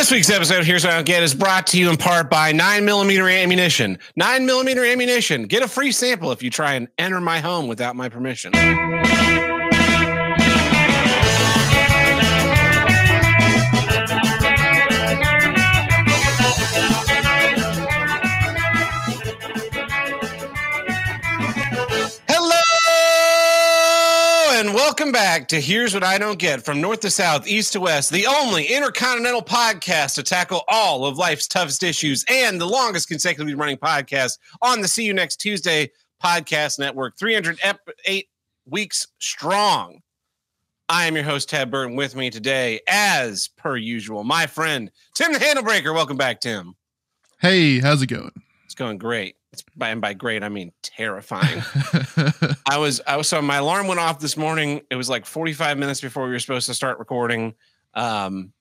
This week's episode, Here's What I Don't Get, is brought to you in part by 9mm ammunition. 9mm ammunition. Get a free sample if you try and enter my home without my permission. Welcome back to Here's What I Don't Get from North to South, East to West, the only intercontinental podcast to tackle all of life's toughest issues and the longest consecutively running podcast on the See You Next Tuesday podcast network, 308 weeks strong. I am your host, Ted Burton. With me today, as per usual, my friend, Tim the Handlebreaker. Welcome back, Tim. Hey, how's it going? It's going great. It's by and by great, I mean terrifying. I was I was so my alarm went off this morning. It was like 45 minutes before we were supposed to start recording. Um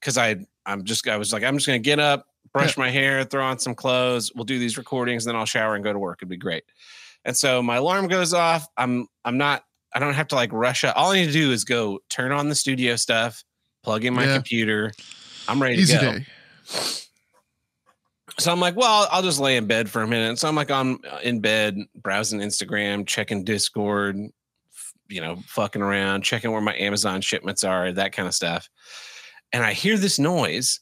because I I'm just I was like, I'm just gonna get up, brush my hair, throw on some clothes, we'll do these recordings, then I'll shower and go to work. It'd be great. And so my alarm goes off. I'm I'm not I don't have to like rush up. All I need to do is go turn on the studio stuff, plug in my Yeah. computer. I'm ready Easy to go. day. So I'm like, well, I'll just lay in bed for a minute. So I'm like, I'm in bed, browsing Instagram, checking Discord, you know, fucking around, checking where my Amazon shipments are, that kind of stuff. And I hear this noise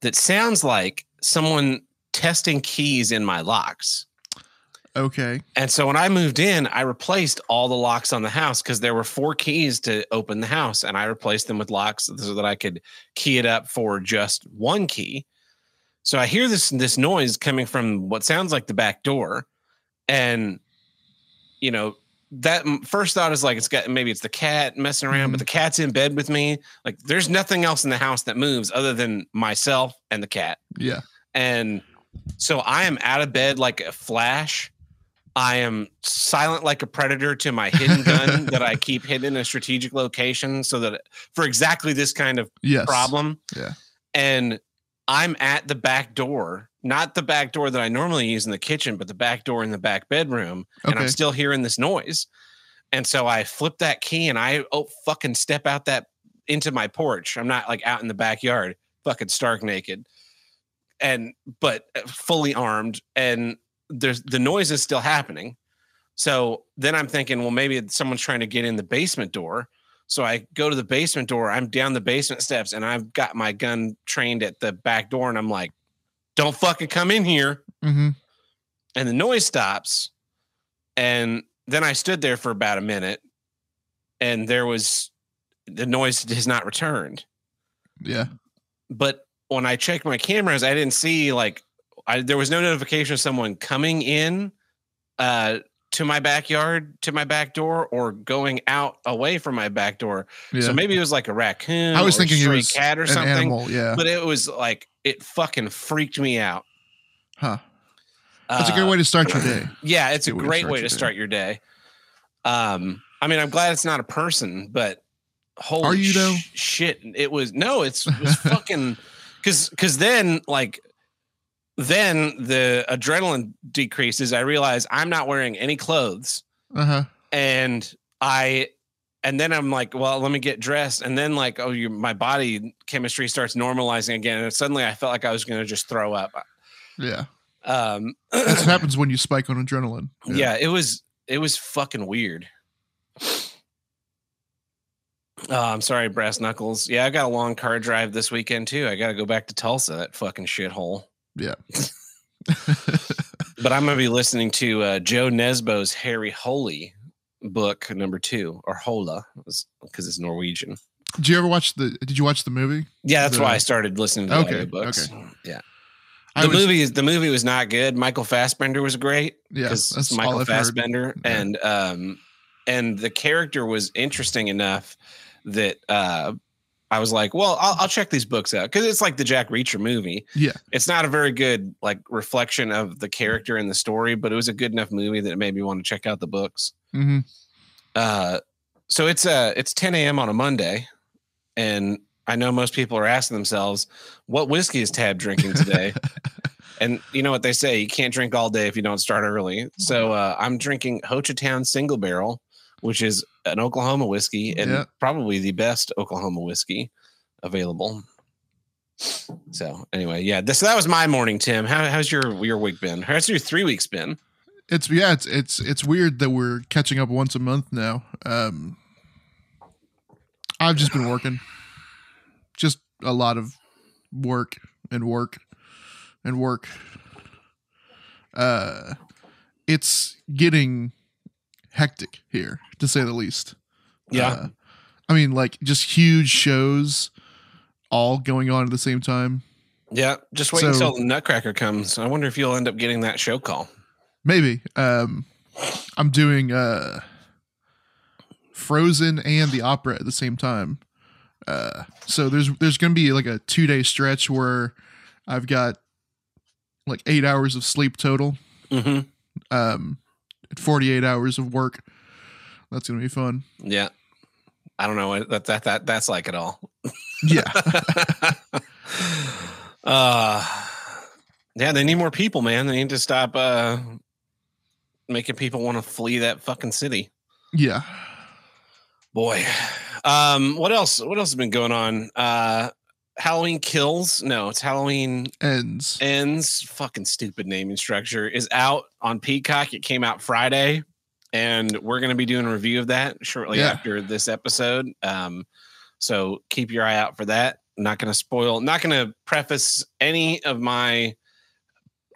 that sounds like someone testing keys in my locks. Okay. And so when I moved in, I replaced all the locks on the house because there were four keys to open the house, and I replaced them with locks so that I could key it up for just one key. So I hear this this noise coming from what sounds like the back door, and you know that first thought is like it's got maybe it's the cat messing around, but Mhm. the cat's in bed with me. Like there's nothing else in the house that moves other than myself and the cat. Yeah. And so I am out of bed like a flash. I am silent like a predator to my hidden gun that I keep hidden in a strategic location so that for exactly this kind of Yes. problem. Yeah. And I'm at the back door, not the back door that I normally use in the kitchen, but the back door in the back bedroom. And I'm still hearing this noise. And so I flip that key and I oh fucking step out that into my porch. I'm not like out in the backyard, fucking stark naked. And but uh, fully armed and there's the noise is still happening. So then I'm thinking, well, maybe someone's trying to get in the basement door. So I go to the basement door. I'm down the basement steps and I've got my gun trained at the back door. And I'm like, don't fucking come in here. hmm And the noise stops. And then I stood there for about a minute and there was the noise has not returned. Yeah. But when I checked my cameras, I didn't see like I, there was no notification of someone coming in uh, to my backyard, to my back door, or going out away from my back door. Yeah. So maybe it was like a raccoon. I was a thinking it was cat or something. animal. Yeah. But it was like it fucking freaked me out. huh. That's a good Uh, way to start your day. Yeah, it's a to great start way to start your day. Um, I mean, I'm glad it's not a person, but holy Are you, though? shit, it was no, it's it was fucking because because then like then the adrenaline decreases. I realize I'm not wearing any clothes, Uh huh. and I and then I'm like, well, let me get dressed, and then like, oh, you, my body chemistry starts normalizing again, and suddenly I felt like I was going to just throw up. Yeah. Um, That's what happens when you spike on adrenaline. yeah. it was it was fucking weird. Oh, I'm sorry, brass knuckles. Yeah, I got a long car drive this weekend too. I got to go back to Tulsa, that fucking shithole. Yeah. But I'm gonna be listening to uh, Jo Nesbø's Harry Holy book number two, or Hola, because it's Norwegian. Did you ever watch the? Did you watch the movie? Yeah, that's The- why I started listening to Okay, the books. okay. Yeah, the movie is the movie was not good. Michael Fassbender was great. Yeah. That's Michael heard. Fassbender, Yeah. and um, and the character was interesting enough that uh, I was like, well, I'll, I'll check these books out because it's like the Jack Reacher movie. Yeah. It's not a very good like reflection of the character and the story, but it was a good enough movie that it made me want to check out the books. hmm Uh, so it's uh it's 10 a.m. on a Monday, and I know most people are asking themselves, what whiskey is Tab drinking today? and you know what they say, you can't drink all day if you don't start early. So uh, I'm drinking Hochatown Single Barrel, which is an Oklahoma whiskey and Yeah. probably the best Oklahoma whiskey available. So anyway, yeah. This that was my morning, Tim. How, how's your your week been? How's your three weeks been? It's yeah, it's it's it's weird that we're catching up once a month now. Um I've just been working. Just a lot of work and work and work. Uh it's getting hectic here, to say the least. Yeah. Uh, I mean like just huge shows all going on at the same time. Yeah, just wait So- until the Nutcracker comes. I wonder if you'll end up getting that show call. Maybe. Um I'm doing uh Frozen and the opera at the same time. Uh so there's there's gonna be like a two day stretch where I've got like eight hours of sleep total. hmm Um forty eight hours of work. That's gonna be fun. Yeah, I don't know what that that that that's like at all. Yeah. uh yeah, they need more people, man. They need to stop uh making people want to flee that fucking city. yeah. Boy. Um what else what else has been going on? Uh Halloween Kills? No, it's Halloween Ends. Ends. Fucking stupid naming structure is out on Peacock. It came out Friday, and we're going to be doing a review of that shortly Yeah. after this episode. Um, so keep your eye out for that. Not going to spoil. Not going to preface any of my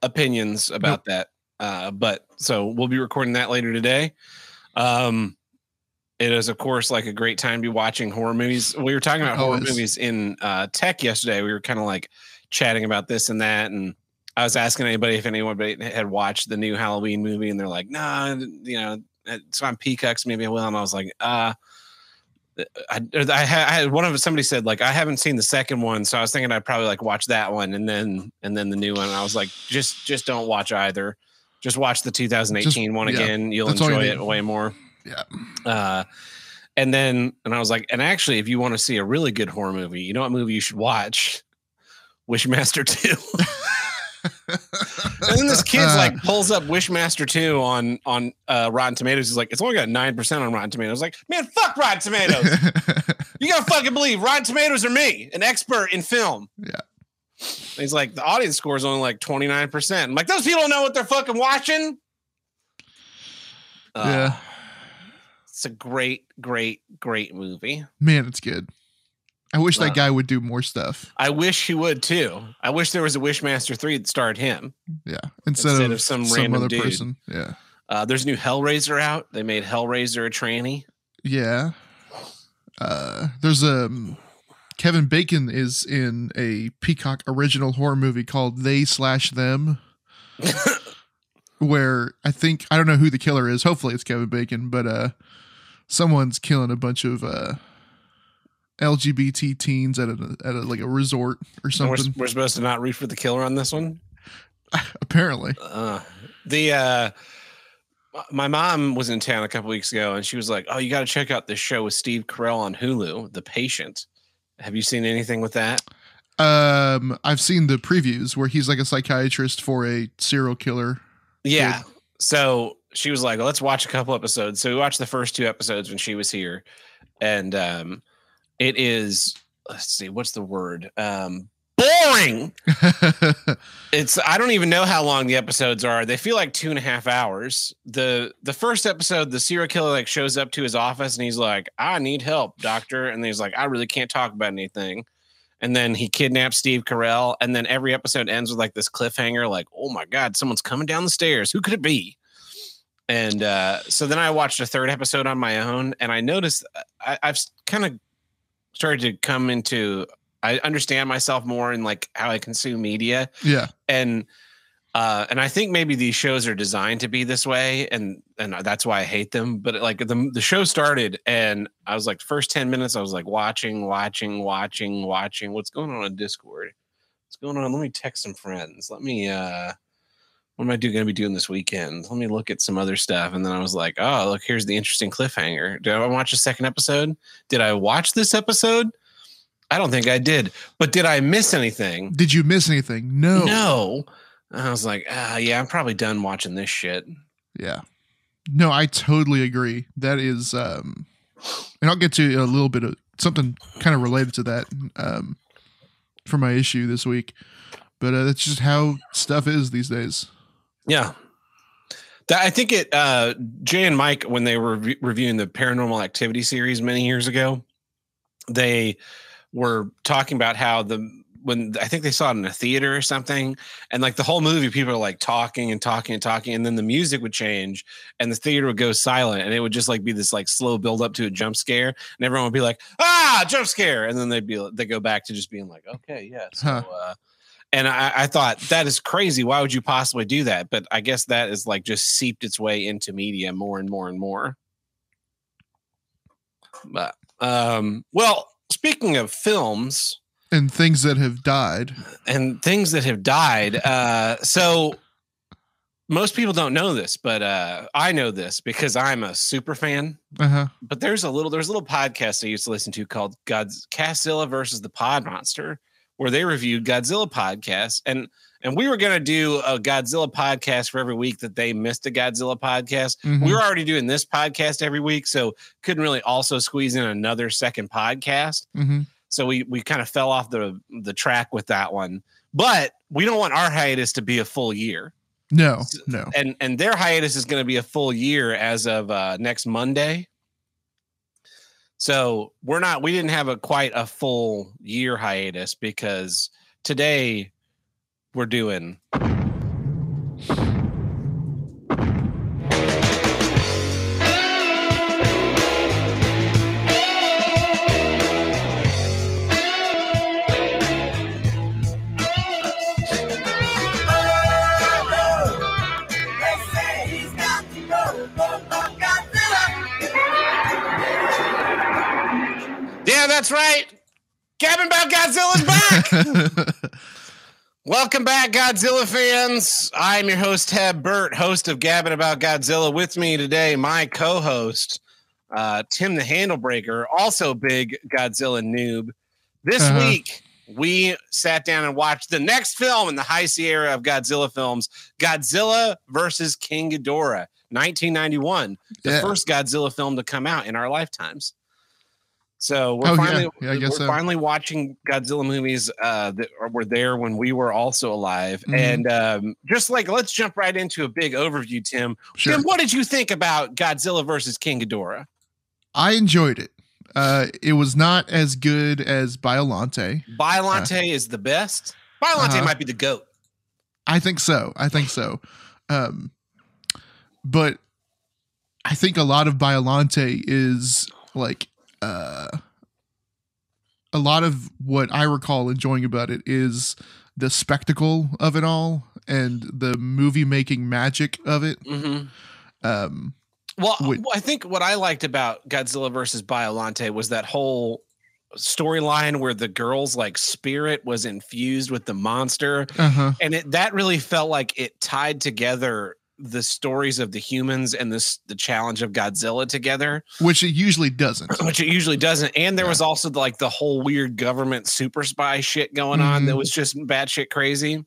opinions about that. Uh, but so we'll be recording that later today. Um, it is, of course, like a great time to be watching horror movies. We were talking about horror Always. movies in uh, tech yesterday. We were kind of like chatting about this and that, and I was asking anybody if anybody had watched the new Halloween movie, and they're like, "Nah, you know, it's on Peacocks. Maybe I will." And I was like, "Uh." I, I, had, one of somebody said like I haven't seen the second one, so I was thinking I'd probably like watch that one and then and then the new one. And I was like, just just don't watch either. Just watch the 2018 one yeah, again. You'll you enjoy need. it way more. Yeah. Uh, and then, and I was like, and actually, if you want to see a really good horror movie, you know what movie you should watch? Wishmaster 2. and then this kid's like pulls up Wishmaster 2 on on uh, Rotten Tomatoes. He's like, it's only got 9% on Rotten Tomatoes. Like, man, fuck Rotten Tomatoes. you gotta fucking believe Rotten Tomatoes are me, an expert in film. Yeah. He's like, the audience score is only like 29%. I'm like, those people don't know what they're fucking watching. Uh, yeah. It's a great, great, great movie. Man, it's good. I wish Wow. that guy would do more stuff. I wish he would too. I wish there was a Wishmaster 3 that starred him. Yeah. Instead, Instead of, of some some, random other dude. person. Yeah. Uh, there's a new Hellraiser out. They made Hellraiser a tranny. Yeah. Uh, there's a um, Kevin Bacon is in a Peacock original horror movie called They Slash Them, where I think I don't know who the killer is. Hopefully it's Kevin Bacon, but uh, someone's killing a bunch of uh LGBT teens at a at a like a resort or And we're, something. we're supposed to not root for the killer on this one. Apparently, Uh, the uh, my mom was in town a couple weeks ago, and she was like, "Oh, you got to check out this show with Steve Carell on Hulu, The Patient." Have you seen anything with that? um, I've seen the previews where he's like a psychiatrist for a serial killer. Yeah. So she was like, well, let's watch a couple episodes. So we watched the first two episodes when she was here. And um it is let's see, what's the word? Um boring. It's I don't even know how long the episodes are. They feel like two and a half hours. The the first episode, the serial killer like shows up to his office and he's like, I need help, doctor. And he's like, I really can't talk about anything. And then he kidnaps Steve Carell. And then every episode ends with like this cliffhanger, like, oh my God, someone's coming down the stairs. Who could it be? And uh, so then I watched a third episode on my own, and I noticed uh, I, I've kind of started to come into I understand myself more in like how I consume media. Yeah, and uh and i think maybe these shows are designed to be this way and and that's why i hate them. But like the the show started and i was like first 10 minutes i was like watching watching watching watching. What's going on on discord? What's going on? Let me text some friends. Let me uh what am i do going to be doing this weekend let me look at some other stuff and then i was like oh look here's the interesting cliffhanger did i watch a second episode did i watch this episode i don't think i did but did i miss anything Did you miss anything? No. no. I was like, ah, yeah, I'm probably done watching this shit. Yeah. No, I totally agree. That is um and I'll get to a little bit of something kind of related to that. Um for my issue this week, but uh, that's just how stuff is these days. Yeah. That, I think it, uh, Jay and Mike, when they were re- reviewing the paranormal activity series many years ago, they were talking about how the, when I think they saw it in a theater or something, and like the whole movie, people are like talking and talking and talking, and then the music would change and the theater would go silent, and it would just like be this like slow build up to a jump scare, and everyone would be like, ah, jump scare, and then they'd be they go back to just being like, okay, yeah, so, Huh. uh, and I, I thought that is crazy. Why would you possibly do that? But I guess that is like just seeped its way into media more and more and more. But um, well, speaking of films And things that have died. and things that have died, uh, so most people don't know this, but uh, I know this because I'm a super fan. Uh huh. But there's a little there's a little podcast I used to listen to called God's Castzilla versus the Pod Monster, where they reviewed Godzilla podcasts. And and we were gonna do a Godzilla podcast for every week that they missed a Godzilla podcast. Mhm. We were already doing this podcast every week, so couldn't really also squeeze in another second podcast. hmm So we we kind of fell off the the track with that one. But we don't want our hiatus to be a full year. No, no. And and their hiatus is going to be a full year as of uh, next Monday. So we're not we didn't have a quite a full year hiatus because today we're doing Yeah, that's right. Gabbing about Godzilla's back. Welcome back, Godzilla fans. I'm your host, Tab Burt, host of Gabbing About Godzilla. With me today, my co-host, uh, Tim the Handlebreaker, also big Godzilla noob. This Uh-huh. week, we sat down and watched the next film in the Heisei era of Godzilla films, Godzilla versus King Ghidorah, 1991, the Yeah. first Godzilla film to come out in our lifetimes. So we're Oh, finally Yeah, guess we're so. finally watching Godzilla movies uh, that were there when we were also alive. Mhm. And um, just like let's jump right into a big overview, Tim. Sure. Tim, what did you think about Godzilla versus King Ghidorah? I enjoyed it. Uh, it was not as good as Biolante. Biolante is the best. Biolante Uh-huh. might be the goat. I think so. I think so. Um, but I think a lot of Biolante is like uh, a lot of what I recall enjoying about it is the spectacle of it all and the movie making magic of it. hmm Um, Well. I think what I liked about Godzilla versus Biolante was that whole storyline where the girl's like spirit was infused with the monster uh-huh. and it that really felt like it tied together the stories of the humans and this the challenge of Godzilla together, Which it usually doesn't. which it usually doesn't. And there Yeah. was also like the whole weird government super spy shit going on that Mhm. was just batshit crazy.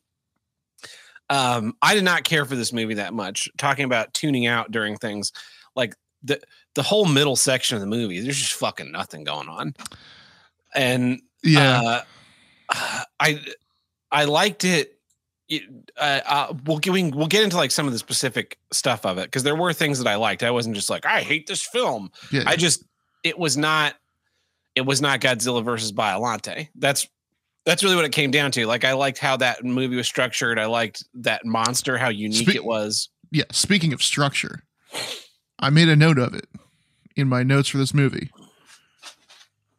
Um, I did not care for this movie that much. Talking about tuning out during things like the the whole middle section of the movie, there's just fucking nothing going on. And Yeah. uh, I I liked it. Uh, uh, we'll get we, we'll get into like some of the specific stuff of it because there were things that I liked. I wasn't just like I hate this film. yeah. I just it was not it was not Godzilla versus Biolante. That's that's really what it came down to. Like I liked how that movie was structured. I liked that monster, how unique Spe- it was. yeah. Speaking of structure, I made a note of it in my notes for this movie.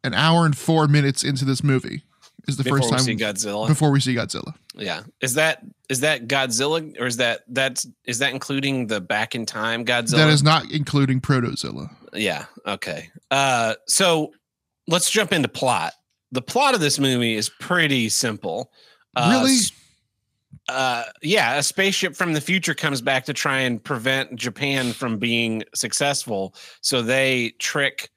An hour and four minutes into this movie is the before first we time see Godzilla. before we see Godzilla. Yeah. Is that is that Godzilla or is that that's is that including the back in time Godzilla? That is not including Protozilla. Yeah. Okay. Uh, so let's jump into plot. The plot of this movie is pretty simple. Uh, Really? Uh, yeah, a spaceship from the future comes back to try and prevent Japan from being successful. So they trick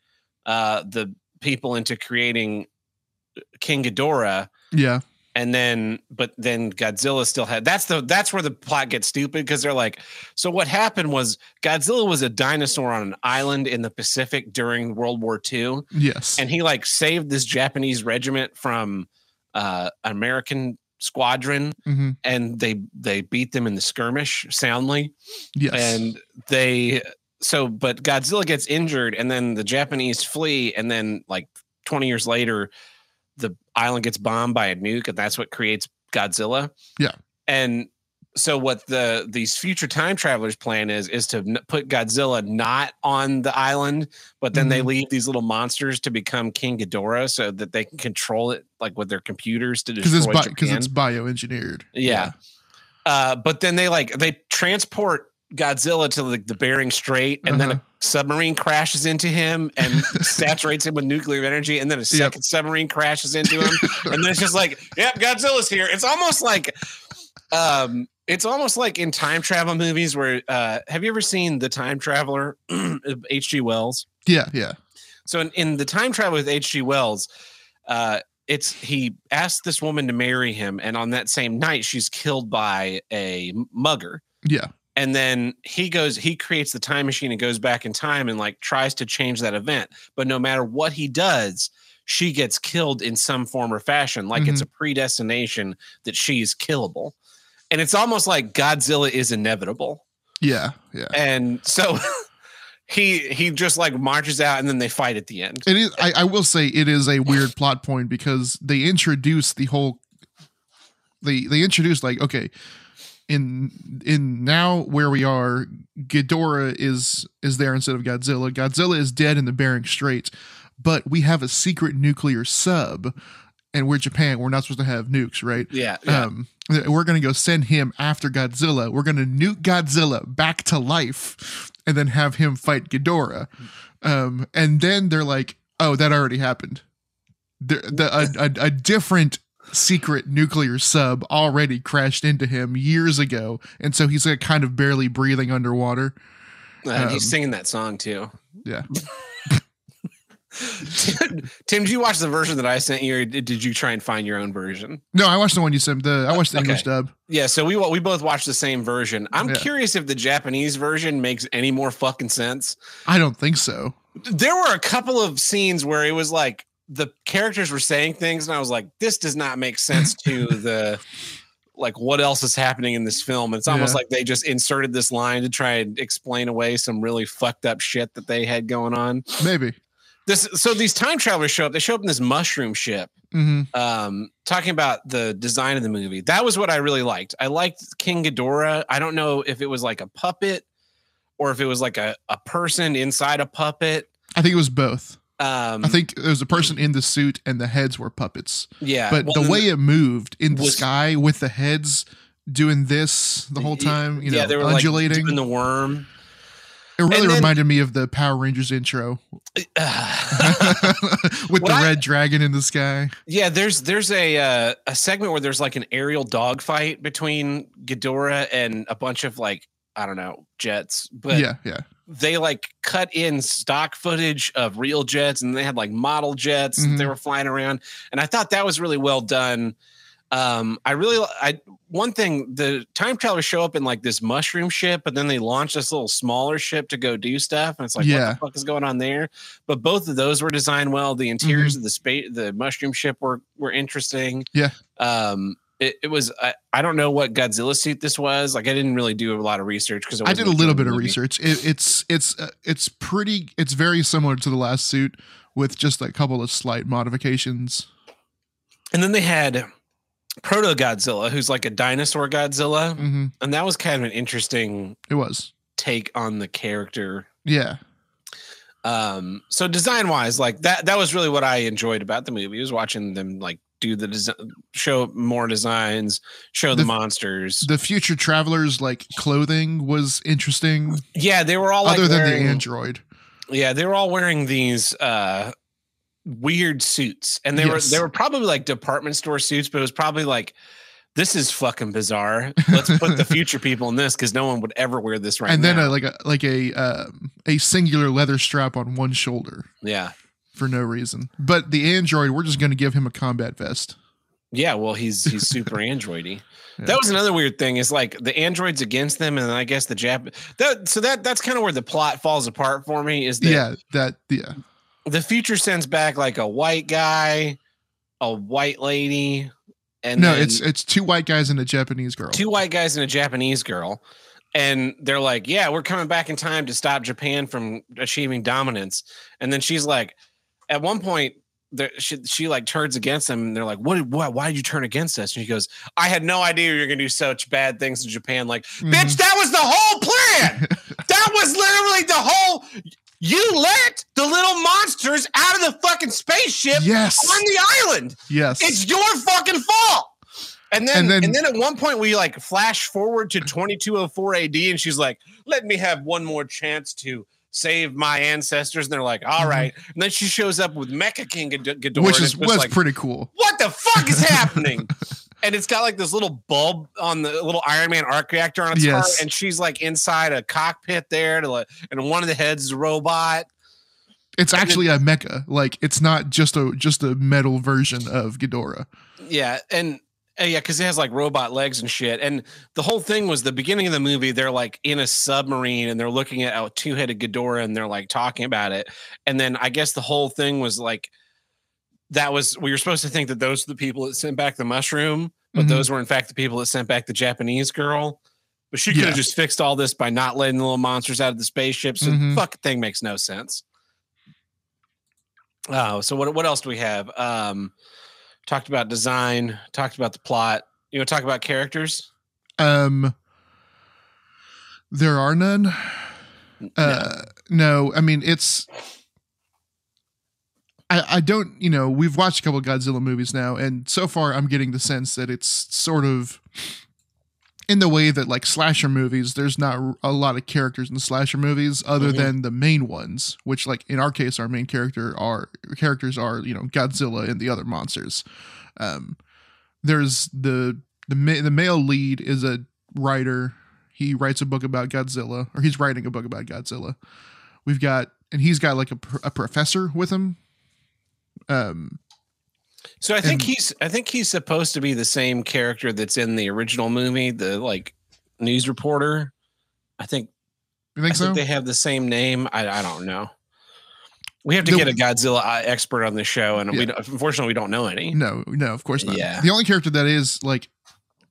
uh, the people into creating King Ghidorah Yeah. and then but then Godzilla still had that's the that's where the plot gets stupid because they're like so what happened was Godzilla was a dinosaur on an island in the Pacific during World War II Yes. and he like saved this Japanese regiment from uh, American squadron, hmm and they they beat them in the skirmish soundly. Yes. and they so but Godzilla gets injured and then the Japanese flee and then like 20 years later the island gets bombed by a nuke and that's what creates Godzilla. Yeah. And so what the these future time travelers plan is is to put Godzilla not on the island but then they Mhm. leave these little monsters to become King Ghidorah so that they can control it like with their computers to because destroy it's because Japan. it's bioengineered. Yeah. Uh, but then they like they transport Godzilla to like the Bering Strait, and then a Uh-huh. submarine crashes into him and saturates him with nuclear energy, and then a second submarine crashes into him, and then it's just like, yep, Godzilla's here. It's almost like, um, it's almost like in time travel movies where, uh, have you ever seen the Time Traveler, H.G. Wells? Yeah, yeah. So in, in the time travel with H.G. Wells, uh, it's he asked this woman to marry him, and on that same night, she's killed by a mugger. Yeah. And then he goes, he creates the time machine and goes back in time and like tries to change that event. But no matter what he does, she gets killed in some form or fashion. Like it's a mm-hmm. predestination that she's killable. And it's almost like Godzilla is inevitable Yeah, yeah. and so he he just like marches out and then they fight at the end It is. I, I will say it is a weird plot point because they introduce the whole. They they introduce like okay, in in now where we are, Ghidorah is is there instead of Godzilla. Godzilla is dead in the Bering Strait, but we have a secret nuclear sub, and we're Japan. We're not supposed to have nukes, right? yeah, yeah. Um, we're gonna go send him after Godzilla. We're gonna nuke Godzilla back to life, and then have him fight Ghidorah. Um, and then they're like, "Oh, that already happened." The, the a, a, a different secret nuclear sub already crashed into him years ago, and so he's like kind of barely breathing underwater. and he's um, singing that song too Yeah, tim, Tim, did you watch the version that i sent you or did you try and find your own version no, I watched the one you sent. The I watched the English dub. yeah so we we both watched the same version i'm Yeah. curious if the japanese version makes any more fucking sense I don't think so. there were a couple of scenes where it was like the characters were saying things and i was like this does not make sense to the like what else is happening in this film it's almost Yeah. like they just inserted this line to try and explain away some really fucked up shit that they had going on Maybe. this so these time travelers show up they show up in this mushroom ship hmm um talking about the design of the movie that was what i really liked i liked king Ghidorah. i don't know if it was like a puppet or if it was like a, a person inside a puppet I think it was both. Um I think there was a person in the suit and the heads were puppets. yeah But well, the way it moved in the was- sky with the heads doing this the whole time, you know, yeah, they were undulating. like the worm. it really then- reminded me of the Power Rangers intro with the I- red dragon in the sky. yeah, there's there's a uh, a segment where there's like an aerial dogfight between Ghidorah and a bunch of like I don't know jets, but yeah, yeah. They like cut in stock footage of real jets and they had like model jets that they were flying around, and I thought that was really well done. Um, I really, I one thing the time travelers show up in like this mushroom ship, but then they launch this little smaller ship to go do stuff, and it's like, yeah. what the fuck is going on there? But both of those were designed well. The interiors of the space, the mushroom ship were were interesting. Yeah. Um, it, it was. I, I don't know what Godzilla suit this was. Like, I didn't really do a lot of research because I did a little bit of research. It, it's it's uh, it's pretty. It's very similar to the last suit with just a couple of slight modifications. And then they had Proto Godzilla, who's like a dinosaur Godzilla, hmm and that was kind of an interesting It was. take on the character. Yeah. Um, so design wise, like that, that was really what I enjoyed about the movie. Was watching them like do the design, show more designs, show the, The- monsters. The future travelers like clothing was interesting. yeah, they were all like other than wearing- the android. Yeah, they were all wearing these uh weird suits. And they Yes. were they were probably like department store suits, but it was probably like this is fucking bizarre. Let's put the future people in this because no one would ever wear this right and then now. a, like a like a um, a singular leather strap on one shoulder yeah. For no reason. But the android, we're just going to give him a combat vest. Yeah, well, he's he's super androidy. Yeah. That was another weird thing. Is like the androids against them, and I guess the Jap. That so that that's kind of where the plot falls apart for me. Is that yeah, that yeah. the future sends back like a white guy a white lady, and no, it's it's two white guys and a Japanese girl. two white guys and a Japanese girl. And they're like, "Yeah, we're coming back in time to stop Japan from achieving dominance." And then she's like, at one point, there, she she like turns against them, and they're like, "What? What? Why did you turn against us?" And she goes, "I had no idea you were going to do such bad things in Japan." Like, Mhm. bitch, that was the whole plan. that was literally the whole. You let the little monsters out of the fucking spaceship yes, on the island. yes. It's your fucking fault. And then, And and then- then, at one point we like flash forward to 2204 AD, and she's like, "Let me have one more chance to save my ancestors." And they're like, "All Mhm. right." And then she shows up with Mecha King Ghid- Ghidorah, which is was like, pretty cool. "What the fuck is happening?" and it's got like this little bulb on the little Iron Man arc reactor on its heart, and she's like inside a cockpit there, to like, and one of the heads is a robot. It's And actually a mecha. Like it's not just a just a metal version of Ghidorah. Yeah, and yeah, because it has like robot legs and shit. And the whole thing was the beginning of the movie. They're like in a submarine and they're looking at a two-headed Ghidorah and they're like talking about it. And then I guess the whole thing was like that was we were supposed to think that those were the people that sent back the mushroom, but Mhm. those were in fact the people that sent back the Japanese girl. But she could have Yeah. just fixed all this by not letting the little monsters out of the spaceship. So Mhm. the fucking thing makes no sense. Oh, so what what else do we have? Um talked about design, talked about the plot. You want to talk about characters? Um, there are none. Uh, no, I mean it's. I I don't you know we've watched a couple of Godzilla movies now, and so far I'm getting the sense that it's sort of in the way that like slasher movies, there's not a lot of characters in the slasher movies other Mhm. than the main ones, which like in our case, our main character are characters are you know Godzilla and the other monsters. Um, there's the the ma- the male lead is a writer. He writes a book about Godzilla, or he's writing a book about Godzilla. We've got and he's got like a, pr- a professor with him. Um, So I think And- he's I think he's supposed to be the same character that's in the original movie, the like news reporter. I think you think I so? think they have the same name. I, I don't know. We have to The- get a Godzilla uh, expert on the show, and we Yeah. don't, unfortunately we don't know any. No, no, of course not. Yeah. The only character that is like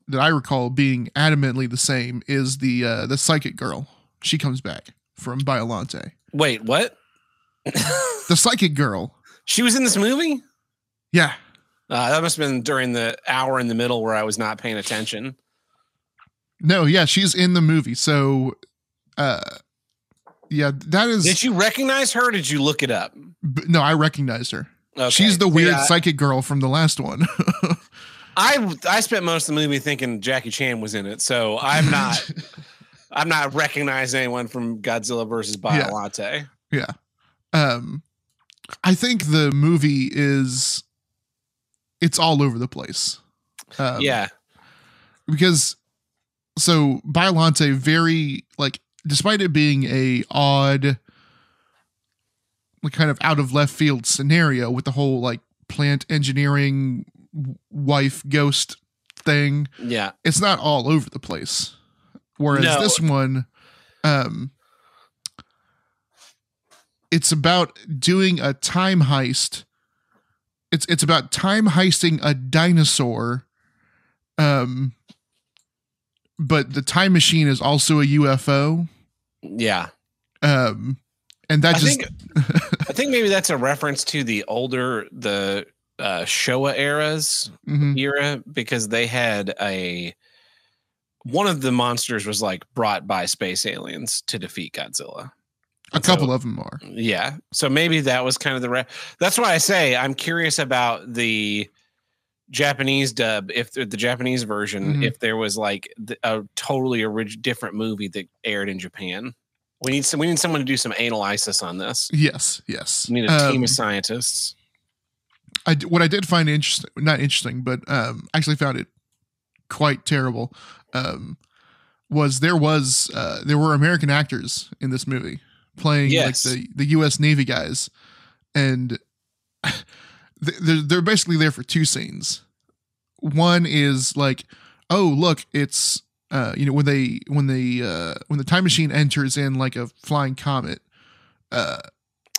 that I recall being adamantly the same is the uh the psychic girl. She comes back from Biolante. Wait, what? The psychic girl. she was in this movie? Yeah. Uh, that must have been during the hour in the middle where I was not paying attention. No, yeah, she's in the movie. So uh yeah, that is Did you recognize her? Or did you look it up? b- no, I recognized her. Okay. She's the weird yeah, psychic girl from the last one. I I spent most of the movie thinking Jackie Chan was in it, so I'm not I'm not recognizing anyone from Godzilla versus Yeah. Yeah. Um I think the movie is it's all over the place. Um, yeah, Because so Biolante very like despite it being a odd like kind of out of left field scenario with the whole like plant engineering wife ghost thing, yeah, it's not all over the place. Whereas No. this one, um, it's about doing a time heist. It's it's about time heisting a dinosaur. Um, but the time machine is also a UFO. yeah. Um, and that I just think I think maybe that's a reference to the older the uh, Showa eras Mhm. era because they had a one of the monsters was like brought by space aliens to defeat Godzilla. A And so- couple of them are. Yeah. So maybe that was kind of the re- that's why I say I'm curious about the Japanese dub if the, the Japanese version Mhm. if there was like a totally orig- different movie that aired in Japan. We need some we need someone to do some analysis on this. Yes, yes. We need a team Um, of scientists. I what I did find interesting, not interesting, but um, actually found it quite terrible. Um, was there was uh, there were American actors in this movie playing Yes. like the the U.S. Navy guys, and they're they're basically there for two scenes. One is like, oh look, it's uh, you know when they when they uh, when the time machine enters in like a flying comet. Uh,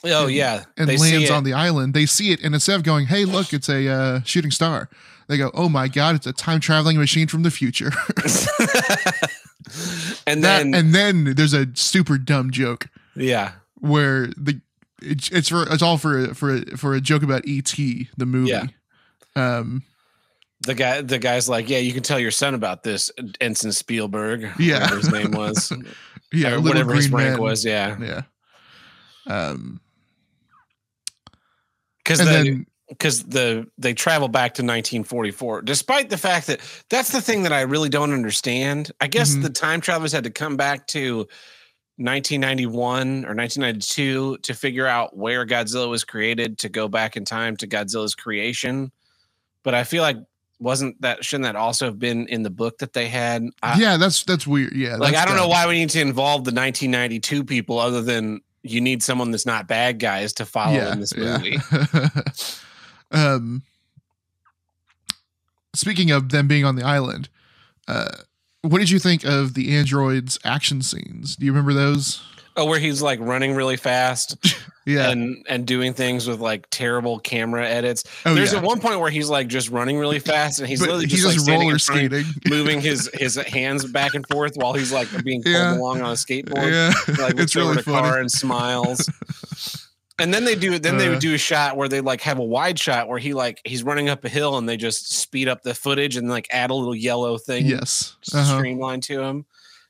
Oh and- yeah, and they lands on the island. They see it, and instead of going, "Hey, look, it's a uh, shooting star," they go, "Oh my god, it's a time traveling machine from the future." and that, then and then there's a super dumb joke yeah, where the it's, it's for it's all for for for a joke about ET the movie. Yeah. Um. the guy the guy's like, yeah, you can tell your son about this, Ensign Spielberg. Yeah. whatever his name was, Yeah. or whatever his rank man. was. Yeah, Yeah. Um. because then because the they travel back to 1944 despite the fact that that's the thing that i really don't understand i guess Mhm. the time travelers had to come back to 1991 or 1992 to figure out where godzilla was created to go back in time to godzilla's creation but i feel like wasn't that shouldn't that also have been in the book that they had I, yeah, that's that's weird. Yeah. like i don't know why we need to involve the 1992 people other than you need someone that's not bad guys to follow in this movie um, speaking of them being on the island, uh, what did you think of the androids' action scenes? Do you remember those? oh where he's like running really fast Yeah. and and doing things with like terrible camera edits. oh, There's yeah. at one point where he's like just running really fast and he's but literally he's just, like just standing roller front skating. moving his his hands back and forth while he's like being pulled Yeah. along on a skateboard. yeah, He, like looks it's over really the car and smiles. And then they do it, then they Uh. would do a shot where they like have a wide shot where he like he's running up a hill and they just speed up the footage and like add a little yellow thing Yes, uh-huh. streamlined to him.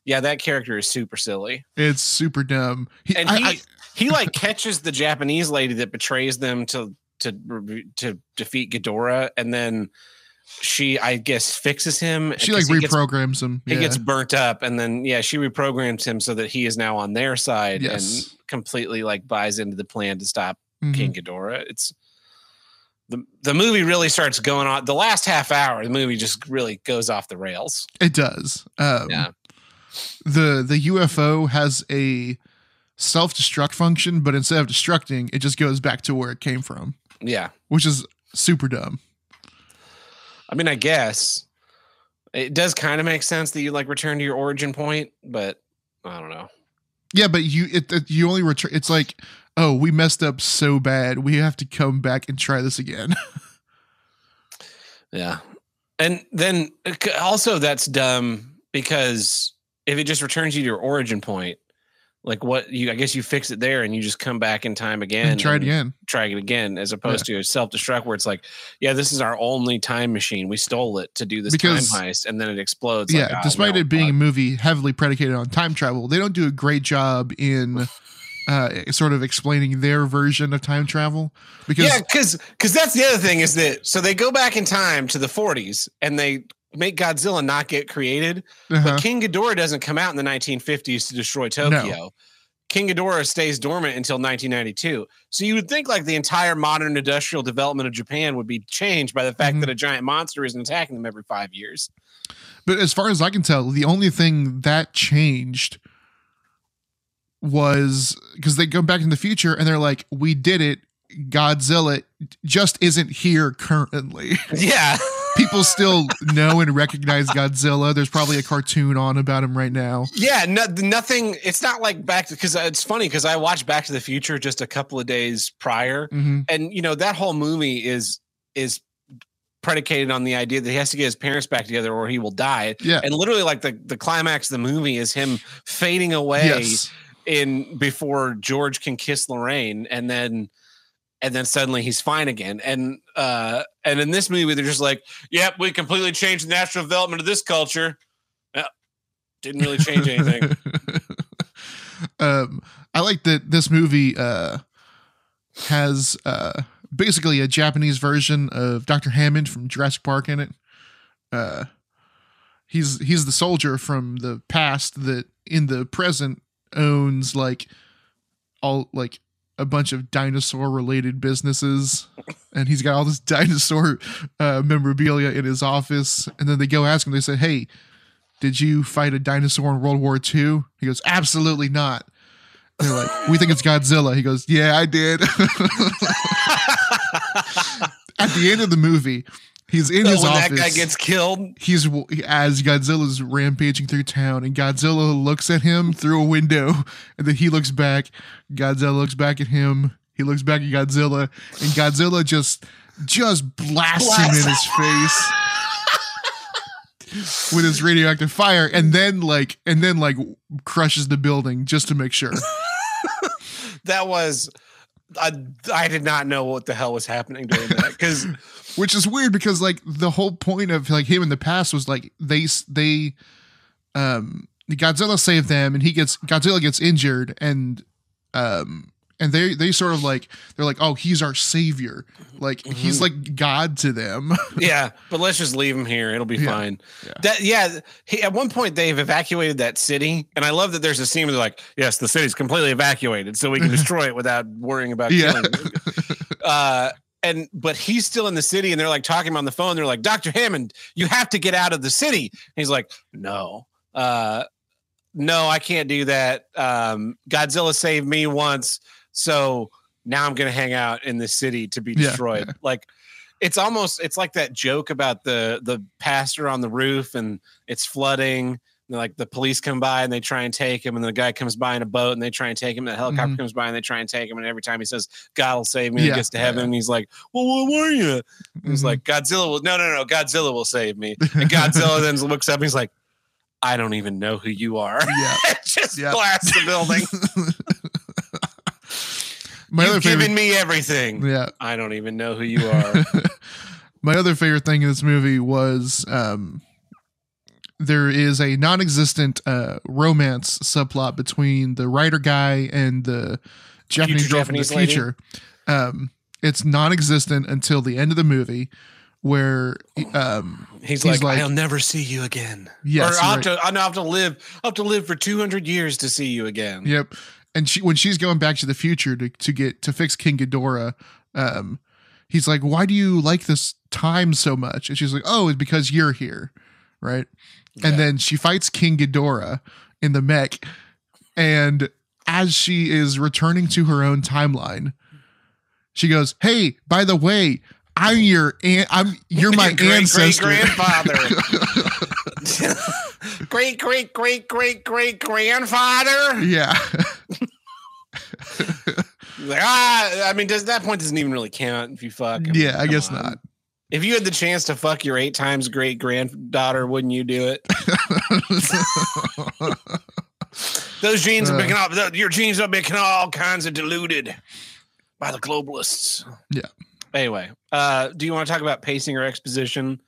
Yeah, that character is super silly. it's super dumb. He, and I- he I- he like catches the Japanese lady that betrays them to to to defeat Ghidorah, and then she, I guess, fixes him. she like he gets, reprograms him. he gets burnt up, and then yeah, she reprograms him so that he is now on their side Yes. and completely like buys into the plan to stop Mhm. King Ghidorah. It's the the movie really starts going on. The last half hour, the movie just really goes off the rails. It does. Um, Yeah. The the UFO has a self destruct function, but instead of destructing, it just goes back to where it came from, Yeah, which is super dumb. I mean, I guess it does kind of make sense that you like return to your origin point, but I don't know. Yeah, but you it, it you only return. It's like, oh, we messed up so bad, we have to come back and try this again. Yeah. And then uh, also that's dumb because if it just returns you to your origin point, like what you I guess you fix it there and you just come back in time again and try it again. Try it again as opposed to a self-destruct where it's like, yeah, this is our only time machine. We stole it to do this Because- time heist and then it explodes. yeah, like, ah, despite well, it being a movie heavily predicated on time travel, they don't do a great job in uh, sort of explaining their version of time travel because yeah, because because that's the other thing is that so they go back in time to the 40s and they make Godzilla not get created, uh-huh, but King Ghidorah doesn't come out in the 1950s to destroy Tokyo. King Ghidorah stays dormant until 1992. So you would think like the entire modern industrial development of Japan would be changed by the fact Mhm. that a giant monster isn't attacking them every five years. But as far as I can tell, the only thing that changed was because they go back in the future and they're like, "We did it. Godzilla just isn't here currently." Yeah. People still know and recognize Godzilla. There's probably a cartoon on about him right now. Yeah, no, nothing. It's not like back to because it's funny because I watched Back to the Future just a couple of days prior, hmm and you know that whole movie is is predicated on the idea that he has to get his parents back together or he will die. Yeah. And literally, like the the climax of the movie is him fading away Yes. in before George can kiss Lorraine, and then and then suddenly he's fine again. And uh and in this movie, they're just like, "Yep, we completely changed the natural development of this culture." Didn't really change anything. um, I like that this movie uh, has uh, basically a Japanese version of Dr. Hammond from Jurassic Park in it. Uh, he's he's the soldier from the past that in the present owns like all like a bunch of dinosaur related businesses and he's got all this dinosaur uh, memorabilia in his office and then they go ask him they say hey did you fight a dinosaur in World War II? He goes, absolutely not. They're like, we think it's Godzilla. He goes, yeah, I did. At the end of the movie, He's in So his when office. that guy gets killed, he's as Godzilla's rampaging through town, and Godzilla looks at him through a window, and then he looks back. Godzilla looks back at him. He looks back at Godzilla, and Godzilla just just blasts him in his face with his radioactive fire, and then like and then like crushes the building just to make sure. that was. I, I did not know what the hell was happening during that because which is weird because like the whole point of like him in the past was like they they um Godzilla saved them and he gets Godzilla gets injured and um and they they sort of like they're like oh he's our savior like he's Mhm. like god to them yeah, but let's just leave him here. It'll be Yeah. fine. Yeah. That yeah. He, at one point, they've evacuated that city, and I love that there's a scene where they're like, "Yes, the city's completely evacuated, so we can destroy it without worrying about Yeah. killing." it." Uh, and but he's still in the city, and they're like talking on the phone. They're like, "Doctor Hammond, you have to get out of the city." And he's like, "No." Uh, no, I can't do that. Um, Godzilla saved me once, so now I'm going to hang out in this city to be destroyed. yeah. Like it's almost it's like that joke about the the pastor on the roof and it's flooding. And like the police come by and they try and take him, and the guy comes by in a boat and they try and take him. And the helicopter Mhm. comes by and they try and take him, and every time he says God will save me, Yeah, he gets to heaven, yeah. and he's like, "Well, what were you?" He's Mhm. like, "Godzilla will." No, no, no, Godzilla will save me. And Godzilla then looks up. and He's like, "I don't even know who you are." yeah Just Yeah. blasts the building. my You've other favorite given me everything. yeah I don't even know who you are. my other favorite thing in this movie was um there is a non-existent uh romance subplot between the writer guy and the Japanese Future girl from the future. Um it's non-existent until the end of the movie where um He's, He's like, like- I'll never see you again. yes or I'll you're have, to, I'll have to live. I'll have to live for two hundred years to see you again. Yep. And she when she's going back to the future to to get to fix King Ghidorah, um, he's like, "Why do you like this time so much?" And she's like, "Oh, it's because you're here, right?" Yeah. And then she fights King Ghidorah in the mech, and as she is returning to her own timeline, she goes, "Hey, by the way." I'm your an- I'm you're my Your great, ancestor. great grandfather. great great great great great grandfather. yeah. Like ah, I mean, does that point doesn't even really count if you fuck? I mean, yeah, I guess on. not. If you had the chance to fuck your eight times great granddaughter, wouldn't you do it? Those genes are Uh. making all your genes are making all kinds of diluted by the globalists. Yeah. Anyway, uh, do you want to talk about pacing or exposition?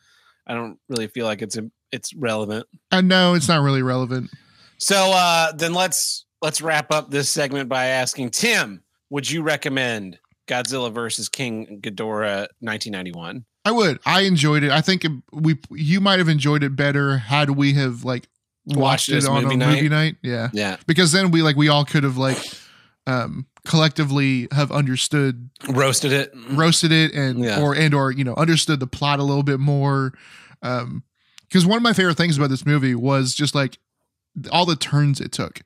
I don't really feel like it's it's relevant. and no, it's not really relevant. So uh, then let's let's wrap up this segment by asking Tim, would you recommend Godzilla versus King Ghidorah 1991? I would. I enjoyed it. I think we you might have enjoyed it better had we have like watched, Watched it it on movie a night? movie night. Yeah, Yeah, because then we like we all could have like um collectively have understood roasted it. roasted it and Yeah. or and or you know understood the plot a little bit more um because one of my favorite things about this movie was just like all the turns it took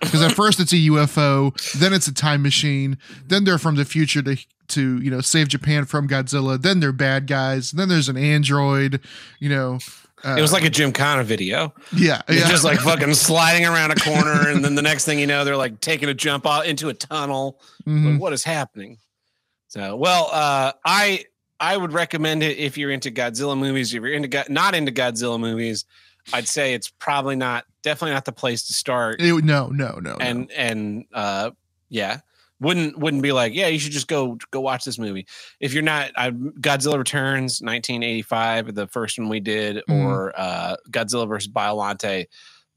because at first it's a UFO then it's a time machine then they're from the future to to you know save Japan from Godzilla then they're bad guys then there's an android you know uh, It was like a Jim Connor video. yeah yeah just like fucking sliding around a corner, and then the next thing you know, they're like taking a jump out into a tunnel. Mhm. Like, what is happening? So, well, uh, I I would recommend it if you're into Godzilla movies. If you're into not into Godzilla movies, I'd say it's probably not, definitely not the place to start. It- no no no and and uh, yeah, wouldn't wouldn't be like, yeah, you should just go go watch this movie. If you're not, I, Godzilla Returns, 1985, the first one we did, Mhm. or uh, Godzilla versus Biolante,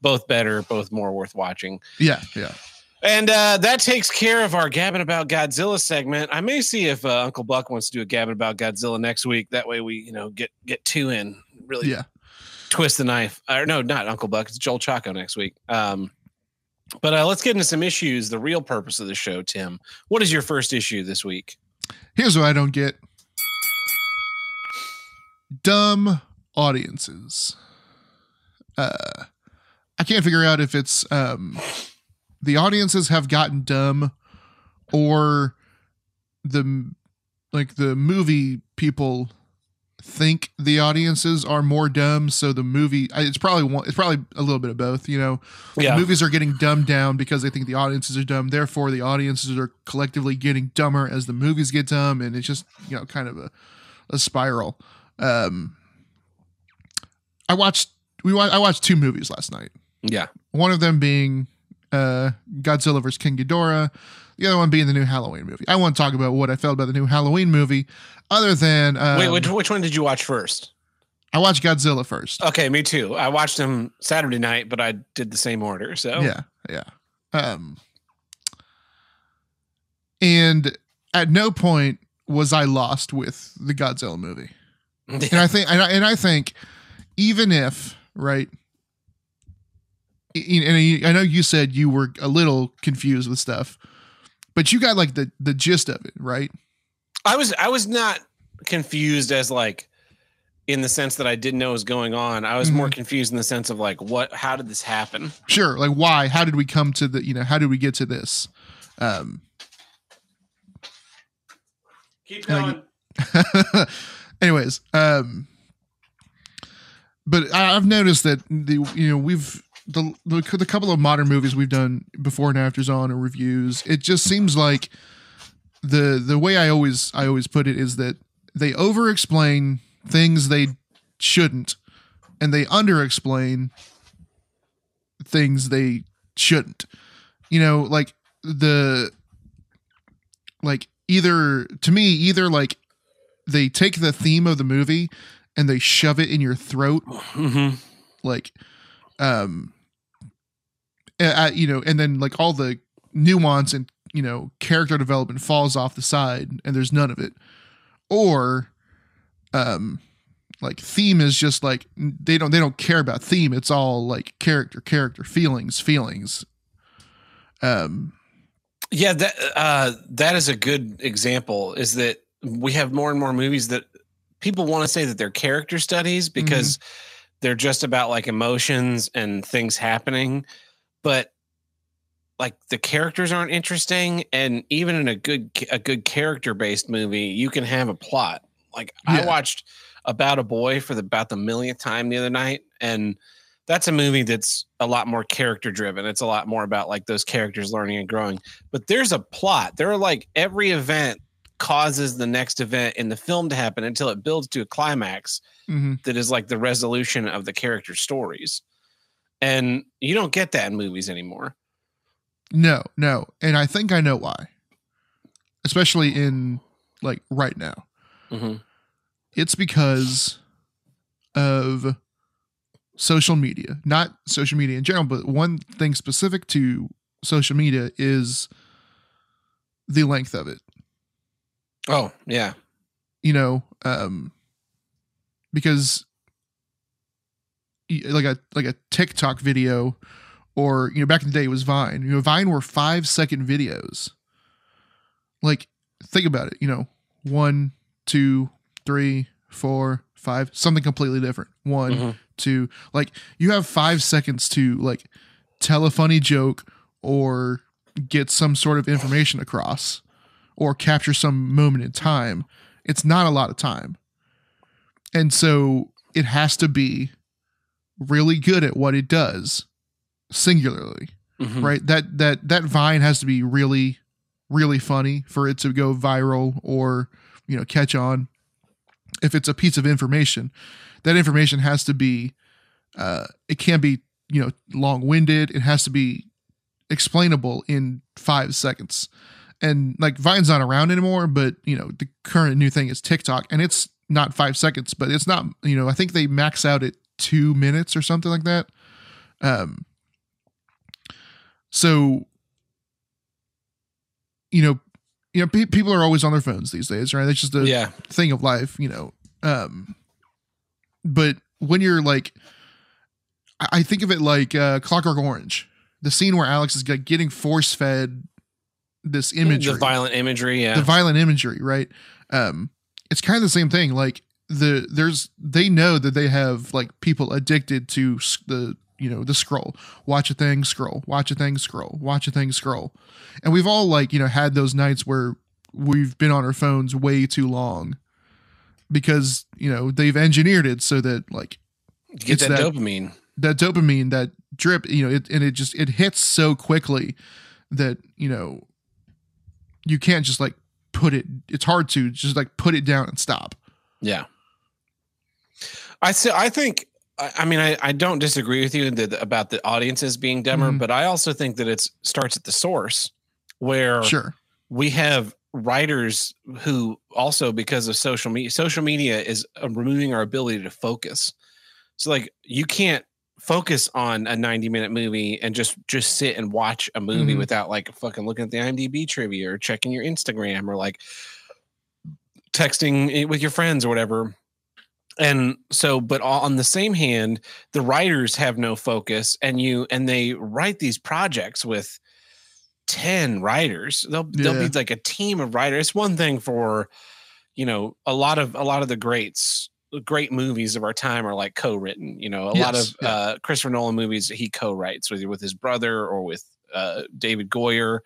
both better, both more worth watching. yeah yeah And uh, that takes care of our gabbing about Godzilla segment. I may see if uh, Uncle Buck wants to do a gabbing about Godzilla next week. That way, we you know get get two in, really yeah twist the knife. Or no, not Uncle Buck. It's Joel Chaco next week. Um, but uh, let's get into some issues. The real purpose of the show, Tim. What is your first issue this week? Here's what I don't get dumb audiences. Uh, I can't figure out if it's um, the audiences have gotten dumb or the like the movie people think the audiences are more dumb so the movie it's probably one it's probably a little bit of both you know Yeah. movies are getting dumbed down because they think the audiences are dumb therefore the audiences are collectively getting dumber as the movies get dumb and it's just you know kind of a, a spiral um i watched we i watched two movies last night Yeah. one of them being uh godzilla vs king ghidorah the other one being the new halloween movie i want to talk about what i felt about the new halloween movie other than um, Wait, which, which one did you watch first? i watched godzilla first Okay, me too. I watched them Saturday night, but I did the same order. So Yeah, yeah. Um, and at no point was I lost with the Godzilla movie. And I think, and I, and I think, even if right, and I- I know you said you were a little confused with stuff, but you got like the the gist of it, right? I was I was not confused as like in the sense that I didn't know what was going on. I was more confused in the sense of like what how did this happen? Sure. Like, why? How did we come to the? You know, how did we get to this? Um, Keep going. anyways um but i've noticed that the you know we've the, the the couple of modern movies we've done before and afters on or reviews it just seems like the the way i always i always put it is that they over explain things they shouldn't and they under explain things they shouldn't. You know like the like either to me either like they take the theme of the movie and they shove it in your throat hmm like um uh, you know and then like all the nuance and you know character development falls off the side and there's none of it. Or um like theme is just like they don't they don't care about theme. It's all like character character feelings feelings. Um Yeah, that uh, that is a good example. Is that we have more and more movies that people want to say that they're character studies because they're just about like emotions and things happening, but like the characters aren't interesting. And even in a good a good character based movie, you can have a plot. Like I watched About a Boy for the about the millionth time the other night, and that's a movie that's a lot more character driven. It's a lot more about like those characters learning and growing. But there's a plot. There are like every event causes the next event in the film to happen until it builds to a climax mhm. that is like the resolution of the character stories. And you don't get that in movies anymore. no no. And i think i know why. Especially in like right now. Hmm it's because of social media. Not social media in general but one thing specific to social media is the length of it. Oh, yeah. you know um because like a like a tiktok video or you know back in the day it was vine. You know vine were five second videos. Like think about it you know one two three four five something completely different. One Mhm. two like you have five seconds to like tell a funny joke or get some sort of information across or capture some moment in time. It's not a lot of time. And so it has to be really good at what it does singularly Mhm. right? That that that vine has to be really really funny for it to go viral or you know catch on. If it's a piece of information that information has to be uh it can't be you know long-winded. It has to be explainable in five seconds. And like vine's not around anymore but you know the current new thing is tiktok and it's not five seconds but it's not you know i think they max out at two minutes or something like that um so you know you know pe- people are always on their phones these days right that's just a Yeah. thing of life you know um but when you're like i I think of it like uh clockwork orange the scene where alex is like getting force fed this imagery The violent imagery. Yeah. the violent imagery right um it's kind of the same thing like the there's they know that they have like people addicted to the you know the scroll. Watch a thing scroll. Watch a thing scroll. Watch a thing scroll. And we've all like you know had those nights where we've been on our phones way too long because you know they've engineered it so that like Get It's that, that- dopamine. that dopamine that drip you know it and it just it hits so quickly that you know you can't just like put it it's hard to just like put it down and stop. Yeah. I say I think I, mean I, I don't disagree with you that, about the audiences being dumber, Mhm. but I also think that it starts at the source where sure we have writers who also because of social media social media is uh, removing our ability to focus so like you can't focus on a 90 minute movie and just just sit and watch a movie Mhm. without like fucking looking at the imdb trivia or checking your instagram or like texting with your friends or whatever and so but on the same hand the writers have no focus and you and they write these projects with 10 writers. They'll they'll be like a team of writers. It's one thing for you know a lot of a lot of the greats great movies of our time are like co-written you know a lot of yeah. uh christopher nolan movies he co-writes with with his brother or with uh david goyer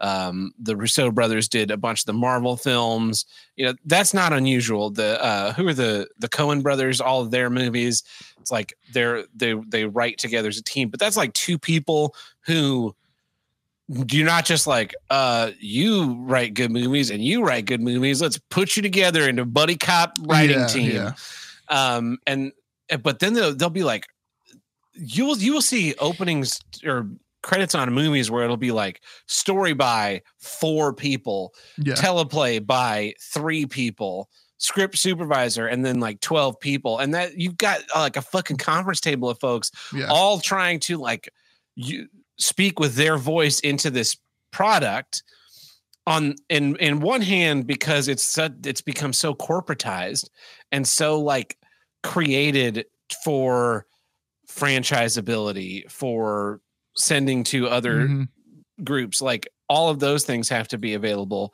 um the russo brothers did a bunch of the marvel films. You know that's not unusual. The uh who are the the coen brothers all of their movies it's like they're they they write together as a team but that's like two people who you're not just like uh you write good movies and you write good movies. Let's put you together into buddy cop writing Yeah, team. yeah. um and but then they'll, they'll be like you will you will see openings or credits on movies where it'll be like story by four people yeah. teleplay by three people script supervisor and then like 12 people. And that you've got uh, like a fucking conference table of folks yeah. all trying to like you speak with their voice into this product on in in one hand because it's it's become so corporatized and so like created for franchisability for sending to other Mhm. groups like all of those things have to be available.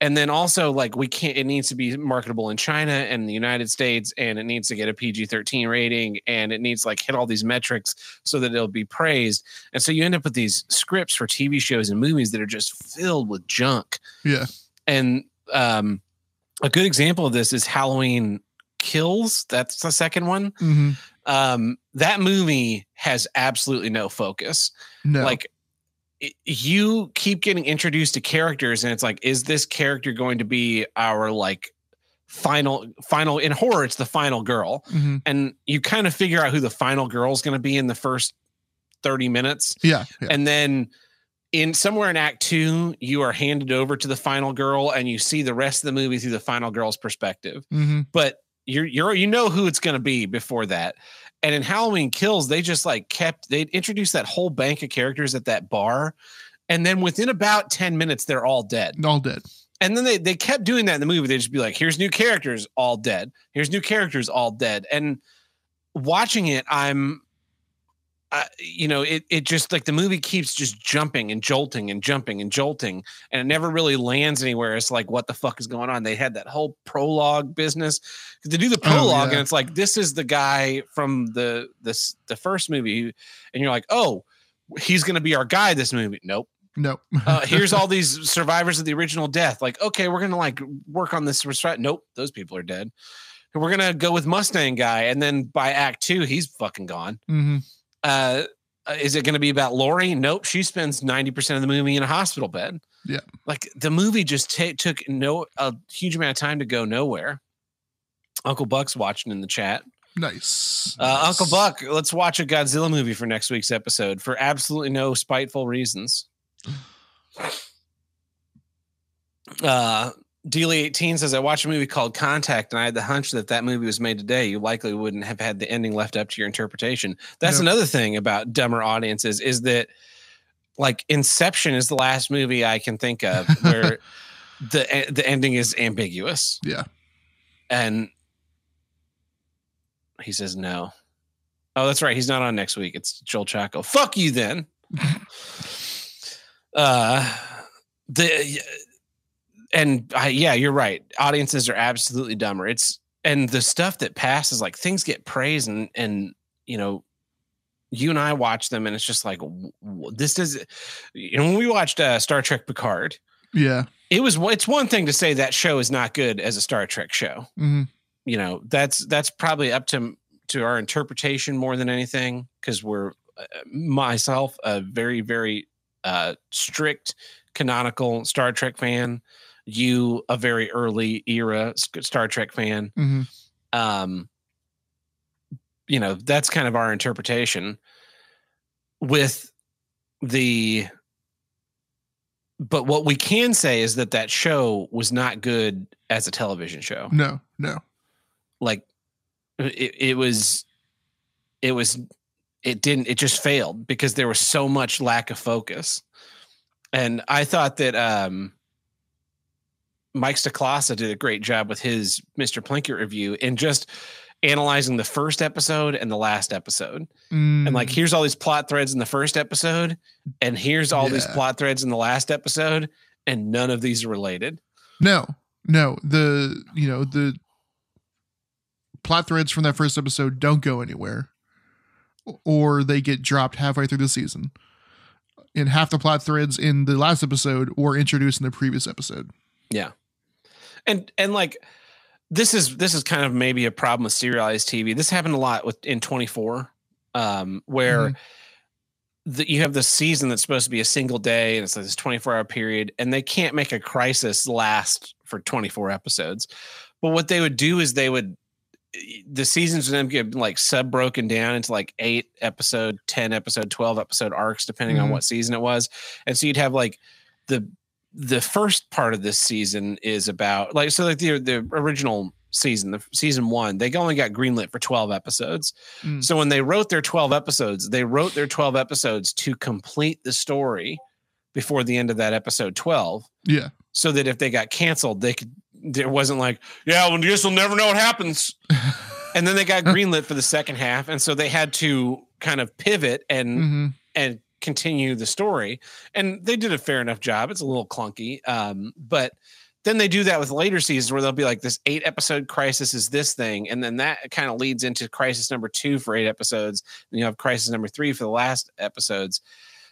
And then also like we can't it needs to be marketable in china and the united states and it needs to get a pg-13 rating and it needs like hit all these metrics so that it'll be praised. And so you end up with these scripts for tv shows and movies that are just filled with junk. Yeah. And um a good example of this is halloween kills. That's the second one. Mhm. Um that movie has absolutely no focus. No. Like i- you keep getting introduced to characters and it's like is this character going to be our like final final in horror it's the final girl. Mhm. and you kind of figure out who the final girl is going to be in the first 30 minutes. Yeah yeah. And then in somewhere in act 2 you are handed over to the final girl and you see the rest of the movie through the final girl's perspective. Mhm. but you're you're you know who it's going to be before that. And in halloween kills they just like kept they introduced that whole bank of characters at that bar and then within about 10 minutes they're all dead. All dead. And then they they kept doing that in the movie. They'd just be like here's new characters all dead. Here's new characters all dead. And watching it i'm you know it it just like the movie keeps just jumping and jolting and jumping and jolting and it never really lands anywhere it's like what the fuck is going on they had that whole prologue business they do the Oh, prologue yeah. and it's like this is the guy from the this the first movie and you're like oh he's gonna be our guy this movie nope Nope. uh, here's all these survivors of the original death. Like, okay, we're gonna like work on this. Nope, those people are dead. We're gonna go with Mustang guy, and then by Act Two, he's fucking gone. hmm Uh, uh, is it gonna be about Lori? Nope, she spends ninety percent of the movie in a hospital bed. Yeah. like the movie just ta- took no a huge amount of time to go nowhere. Uncle Buck's watching in the chat. nice Uh, Uncle Buck, let's watch a Godzilla movie for next week's episode for absolutely no spiteful reasons. Uh, Dealey 18 says, I watched a movie called Contact, and I had the hunch that that movie was made today, you likely wouldn't have had the ending left up to your interpretation. That's another thing about dumber audiences is that, like, Inception is the last movie I can think of where the the ending is ambiguous. Yeah. And he says no. Oh, that's right. He's not on next week. It's Joel Chaco. Fuck you then. uh the and I, yeah, you're right. Audiences are absolutely dumber. It's and the stuff that passes, like things get praised, and and you know, you and I watch them, and it's just like this does. You know, when we watched uh, Star Trek Picard, yeah it was it's one thing to say that show is not good as a Star Trek show. hmm you know that's that's probably up to to our interpretation more than anything because we're uh, myself a very very uh strict canonical star trek fan you a very early era star trek fan Mhm. um you know that's kind of our interpretation with the but what we can say is that that show was not good as a television show No, no. like it, it was it was it didn't it just failed because there was so much lack of focus and i thought that um mike Stoklasa did a great job with his mr plinkett review and just analyzing the first episode and the last episode and like Mm, here's all these plot threads in the first episode and here's all these plot threads in the last episode and none of these are related no, no. The you know the plot threads from that first episode don't go anywhere, or they get dropped halfway through the season. And half the plot threads in the last episode were introduced in the previous episode. And and like this is this is kind of maybe a problem with serialized TV. This happened a lot with in 24, um, where Mhm. the, you have this season that's supposed to be a single day and it's like this 24 hour period, and they can't make a crisis last for 24 episodes. But what they would do is they would the seasons would then get like sub broken down into like eight episode, 10 episode, 12 episode arcs, depending on Mhm. what season it was. And so you'd have like the the first part of this season is about like so like the the original season, the season one, they only got greenlit for 12 episodes. Mm. So when they wrote their 12 episodes, they wrote their 12 episodes to complete the story before the end of that episode 12 Yeah, so that if they got canceled, they could it wasn't like, yeah, well, guess we'll never know what happens. And then they got greenlit for the second half, and so they had to kind of pivot and hmm and continue the story. And they did a fair enough job. It's a little clunky, um, but then they do that with later seasons where they'll be like, this eight episode crisis is this thing, and then that kind of leads into crisis number two for eight episodes, and you have crisis number three for the last episodes.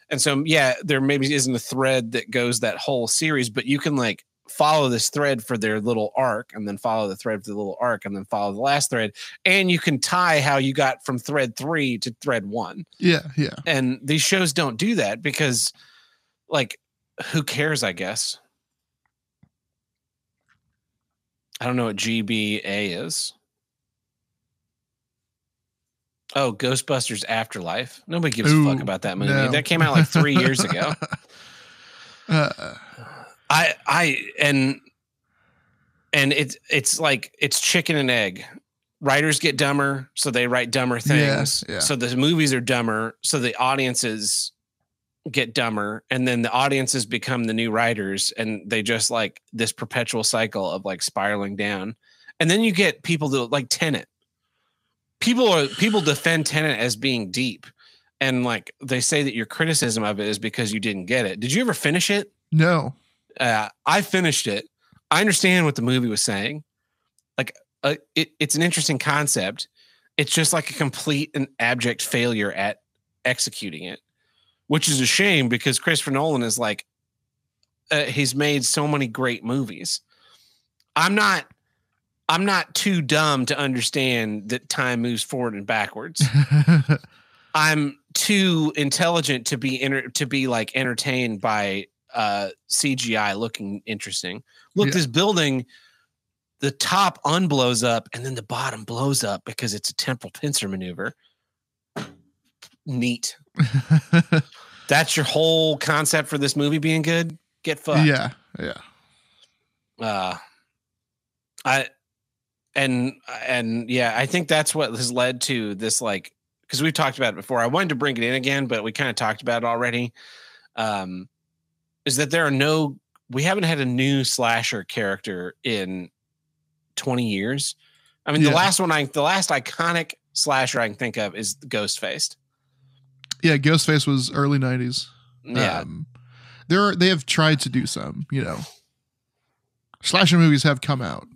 And so, yeah, there maybe isn't a thread that goes that whole series, but you can like follow this thread for their little arc and then follow the thread for the little arc and then follow the last thread and you can tie how you got from thread 3 to thread 1 yeah, yeah. and these shows don't do that because like who cares i guess? I don't know what gba is. Oh ghostbusters afterlife. Nobody gives a fuck about that movie. no. that came out like three years ago. Uh, i i and and it's it's like it's chicken and egg. Writers get dumber so they write dumber Yeah, things. yeah. so the movies are dumber so the audiences get dumber and then the audiences become the new writers and they just like this perpetual cycle of like spiraling down. And then you get people that like tenet people are people defend tenet as being deep and like they say that your criticism of it is because you didn't get it. Did you ever finish it? No. Uh, I finished it. I understand what the movie was saying. Like, uh, it, it's an interesting concept. It's just like a complete and abject failure at executing it, which is a shame because Christopher Nolan is like, uh, he's made so many great movies. I'm not, I'm not too dumb to understand that time moves forward and backwards. I'm too intelligent to be enter- to be like entertained by uh CGI looking interesting. Look, Yeah. this building, the top unblows up and then the bottom blows up because it's a temporal pincer maneuver. Neat. That's your whole concept for this movie being good. Get fucked. yeah, yeah. Uh I and and yeah, I think that's what has led to this like because we've talked about it before. I wanted to bring it in again, but we kind of talked about it already. Um, is that there are no we haven't had a new slasher character in 20 years. I mean, the last one I the last iconic slasher I can think of is Ghostfaced. Yeah, Ghostface was early '90s. Yeah. Um, there are, they have tried to do some, you know. Slasher movies have come out.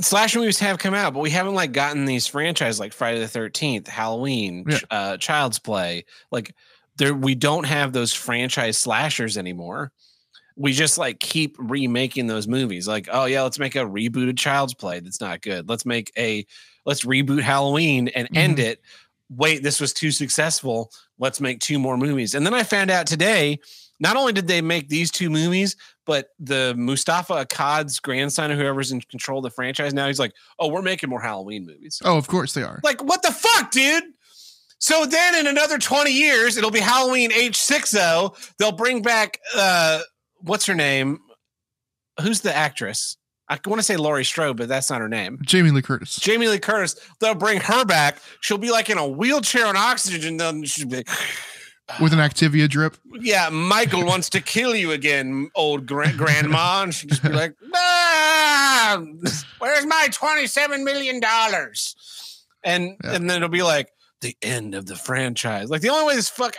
slasher movies have come out, but we haven't like gotten these franchises like Friday the Thirteenth, Halloween, Yeah. Uh, Child's Play. Like there, we don't have those franchise slashers anymore. We just like keep remaking those movies. Like, oh yeah, let's make a rebooted Child's Play that's not good. Let's make a let's reboot Halloween and end Mhm. it. Wait, this was too successful. Let's make two more movies. And then I found out today, not only did they make these two movies, but the Moustapha Akkad's grandson, or whoever's in control of the franchise now, he's like, oh, we're making more Halloween movies. Oh, of course they are. Like, what the fuck, dude? So then in another 20 years, it'll be Halloween H60. They'll bring back uh what's her name? Who's the actress? I want to say Laurie Strode, but that's not her name. Jamie Lee Curtis. Jamie Lee Curtis. They'll bring her back. She'll be like in a wheelchair on oxygen. Then she'll be, with an Activia drip. yeah, Michael wants to kill you again, old gra- grandma. And she'll just be like, ah, where's my $27 million? And, Yeah. and then it'll be like the end of the franchise. Like the only way this fuck,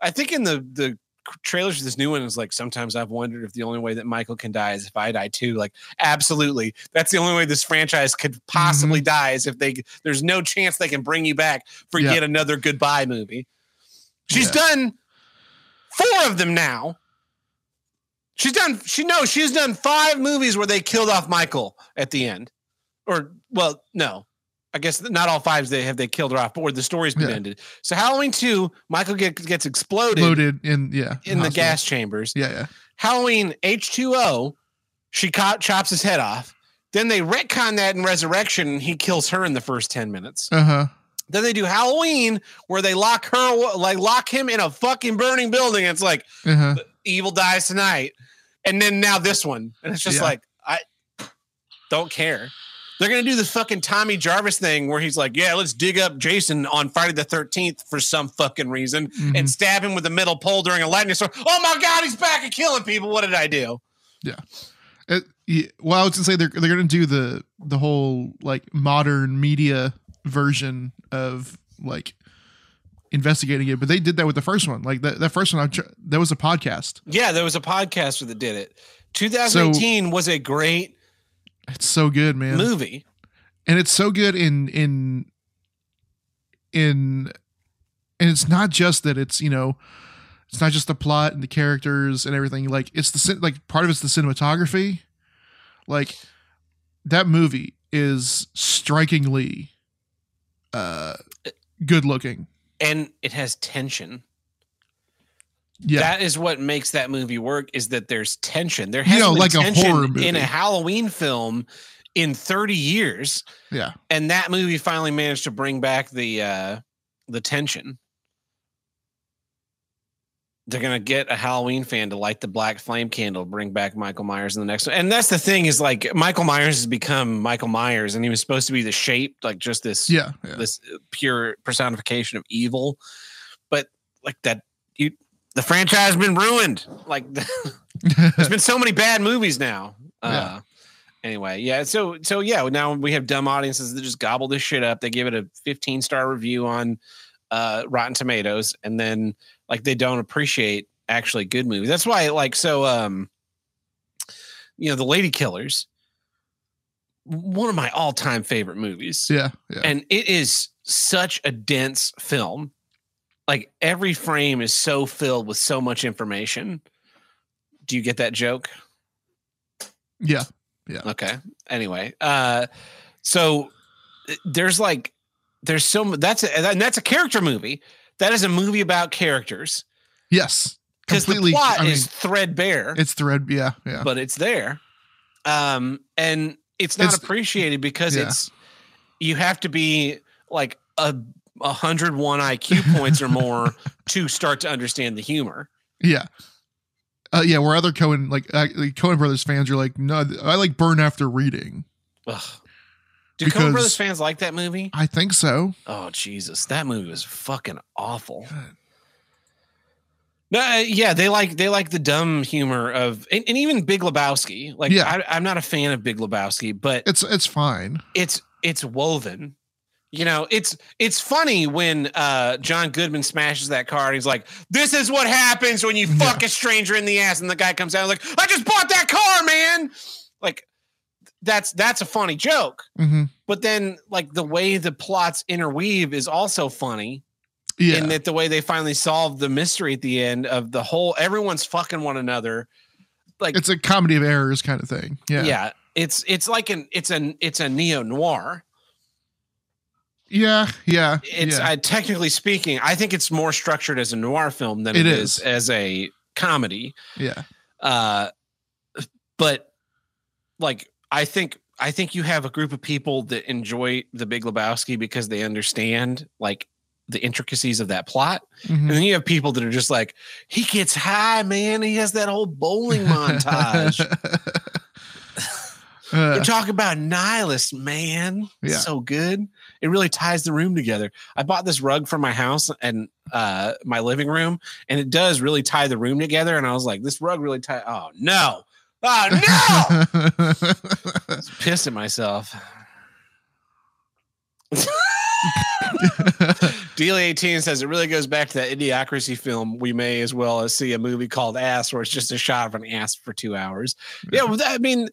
I think in the, the, trailers for this new one is like sometimes I've wondered if the only way that Michael can die is if I die too. Like absolutely, that's the only way this franchise could possibly mm-hmm. die is if they there's no chance they can bring you back for Yeah. yet another goodbye movie. She's Yeah. done four of them now. She's done. She knows she's done five movies where they killed off Michael at the end, or well, no, I guess not all fives They have they killed her off, but where the story's been Yeah. ended. So Halloween two, Michael gets gets exploded Loaded in yeah. in the hospital. gas chambers. Yeah, yeah. Halloween H2O, she co- chops his head off. Then they retcon that in Resurrection, and he kills her in the first 10 minutes. Uh-huh. Then they do Halloween, where they lock her, like lock him in a fucking burning building. It's like Uh-huh. evil dies tonight. And then now this one. And it's just Yeah. like, I don't care. They're gonna do the fucking Tommy Jarvis thing where he's like, Yeah, let's dig up Jason on Friday the 13th for some fucking reason Mhm. and stab him with a metal pole during a lightning storm. Oh my god, he's back and killing people. What did I do? It, yeah, well, I was gonna say they're they're gonna do the the whole like modern media version of like investigating it, but they did that with the first one. Like that that first one, I tr- that was a podcast. Yeah, there was a podcaster that did it. 2018 was a great It's so good, man, movie. and it's so good in in in, and it's not just that it's you know. It's not just the plot and the characters and everything. Like it's the like part of it's the cinematography. Like that movie is strikingly uh good looking. And it has tension. Yeah. That is what makes that movie work is that there's tension. There hasn't know, been like a tension horror in a Halloween film in 30 years. yeah. And that movie finally managed to bring back the uh the tension. They're gonna get a Halloween fan to light the black flame candle, bring back Michael Myers in the next one. And that's the thing is like Michael Myers has become Michael Myers, and he was supposed to be the shape, like just this Yeah. Yeah. this pure personification of evil. But like that, you the franchise has been ruined. Like there's been so many bad movies now. Uh, Yeah. Anyway, yeah. So so yeah. Now we have dumb audiences that just gobble this shit up. They give it a 15 star review on uh, Rotten Tomatoes, and then like they don't appreciate actually good movies. That's why like so um, you know, the Lady Killers, one of my all time favorite movies yeah. Yeah. and it is such a dense film like every frame is so filled with so much information do you get that joke Yeah. Yeah. Okay anyway uh so uh, there's like there's so that's a, and that's a character movie that is a movie about characters Yes. because the plot I mean, is threadbare it's thread. Yeah. Yeah. but it's there. Um, and it's not It's- appreciated because yeah. it's you have to be like a, a hundred one IQ points or more to start to understand the humor. Yeah. Uh, yeah, where other Coen like uh, like Coen Brothers fans are like, no, I like Burn After Reading. Ugh. Do Coen Because- Brothers fans like that movie? I think so. Oh Jesus, that movie was fucking awful. God. No, uh, yeah, they like they like the dumb humor of and, and even Big Lebowski. Like, Yeah. I, I'm not a fan of Big Lebowski, but It's it's fine. it's it's woven. You know, it's it's funny when uh John Goodman smashes that car and he's like, "This is what happens when you fuck a stranger in the ass," and the guy comes out like, "I just bought that car, man!" Like, that's that's a funny joke. hmm But then, like the way the plots interweave is also funny Yeah. in that the way they finally solve the mystery at the end of the whole everyone's fucking one another like It's a comedy of errors kind of thing. Yeah. yeah. It's it's like an it's an it's a neo noir. Yeah. Yeah. It's yeah. I, technically speaking, I think it's more structured as a noir film than It it is. is as a comedy. yeah. Uh, but like I think I think you have a group of people that enjoy the Big Lebowski because they understand like the intricacies of that plot, Mhm. and then you have people that are just like, he gets high, man. He has that whole bowling montage. Uh, We're talking about nihilist, man. Yeah. So good. It really ties the room together. I bought this rug for my house and uh my living room, and it does really tie the room together. And I was like, this rug really tie. Oh no. Oh no. I was pissed at myself. Deal 18 says it really goes back to that idiocracy film. We may as well as see a movie called Ass, where it's just a shot of an ass for two hours. Yeah, well, that- I mean,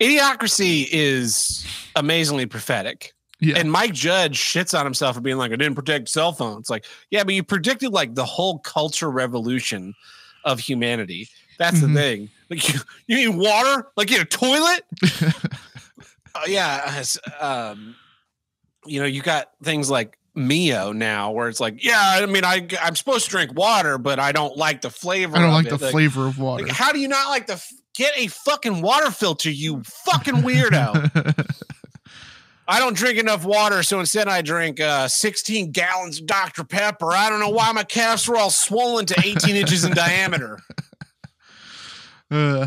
idiocracy is amazingly prophetic. Yeah. And Mike Judge shits on himself for being like, I didn't protect cell phones. Like, yeah, but you predicted like the whole culture revolution of humanity. That's Mhm. the thing. Like, you, you need water? Like, you need a toilet? Uh, yeah. Um, you know, you got things like Mio now where it's like, yeah, I mean, I, I'm supposed to drink water, but I don't like the flavor. I don't like it. the flavor of water. Like, how do you not like the f- get a fucking water filter, you fucking weirdo? I don't drink enough water, so instead I drink uh, 16 gallons of Dr. Pepper. I don't know why my calves are all swollen to 18 inches in diameter. Uh,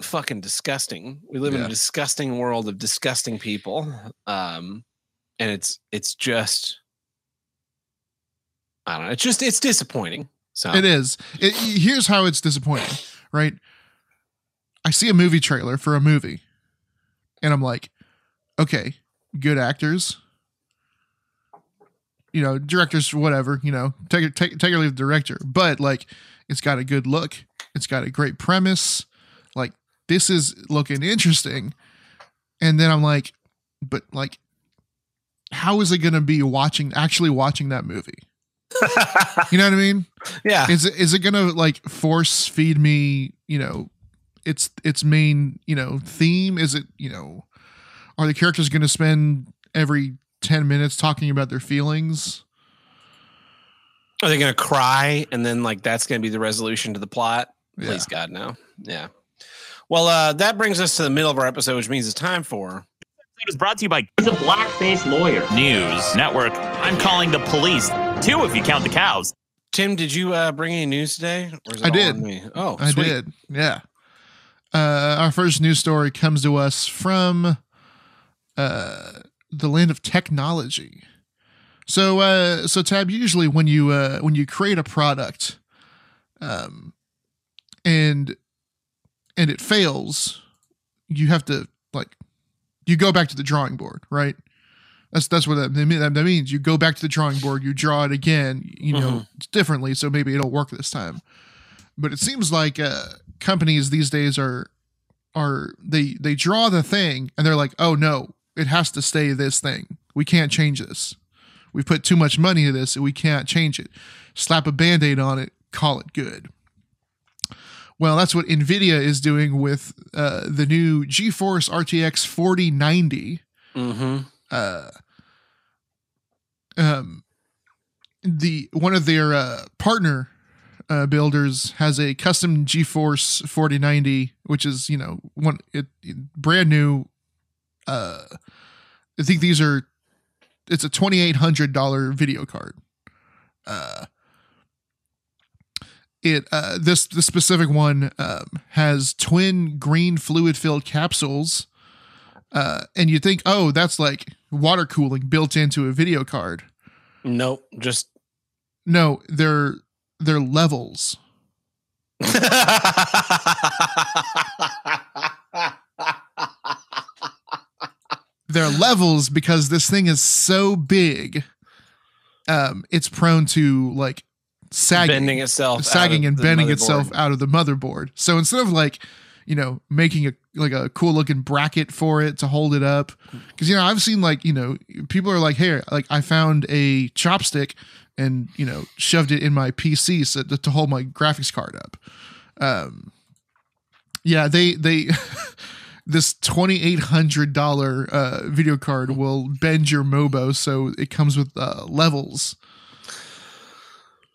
Fucking disgusting. We live in a disgusting world of disgusting people. Um, and it's it's just I don't know. It's just it's disappointing. So It is. It, here's how it's disappointing, right? I see a movie trailer for a movie, and I'm like, okay, good actors, you know, directors, whatever, you know, take it, take take or leave the director, but like, it's got a good look, it's got a great premise, like this is looking interesting, and then I'm like, but like, how is it going to be watching actually watching that movie? You know what I mean? yeah. is it is it gonna like force feed me you know its its main you know theme is it you know are the characters gonna spend every 10 minutes talking about their feelings Are they gonna cry and then like that's gonna be the resolution to the plot? Yeah. Please God, no. Yeah. Well, uh, that brings us to the middle of our episode, which means it's time for it was brought to you by He's a black-faced lawyer. News Network. I'm calling the police. Two if you count the cows. Tim. Did you uh, bring any news today? Or is it I did. Me? Oh, i sweet. did yeah uh our first news story comes to us from uh the land of technology. So uh so tab usually when you uh when you create a product um and and it fails you have to like you go back to the drawing board right? That's that's what that, that means. You go back to the drawing board you draw it again you know differently so maybe it'll work this time. But it seems like uh companies these days are are they they draw the thing and they're like oh no it has to stay this thing we can't change this we put too much money into this and we can't change it slap a band-aid on it call it good well that's what nvidia is doing with uh, the new geforce rtx 4090 Mm-hmm. uh, um, the one of their uh, partner uh, builders has a custom GeForce 4090, which is you know one it, it- brand new. Uh, I think these are it's a twenty eight hundred dollar video card. Uh, it uh, this the specific one um, has twin green fluid filled capsules uh, and you think, oh, that's like water cooling built into a video card. Nope. Just No, they're they're levels. They're levels because this thing is so big. Um, it's prone to like sagging, bending itself, sagging and bending itself out of the motherboard. So instead of like, you know, making a like a cool looking bracket for it to hold it up, because you know I've seen like you know people are like, hey, like I found a chopstick and you know shoved it in my PC so to, to hold my graphics card up. Um, Yeah, they they this twenty eight hundred dollar uh, video card will bend your MOBO, so it comes with uh, levels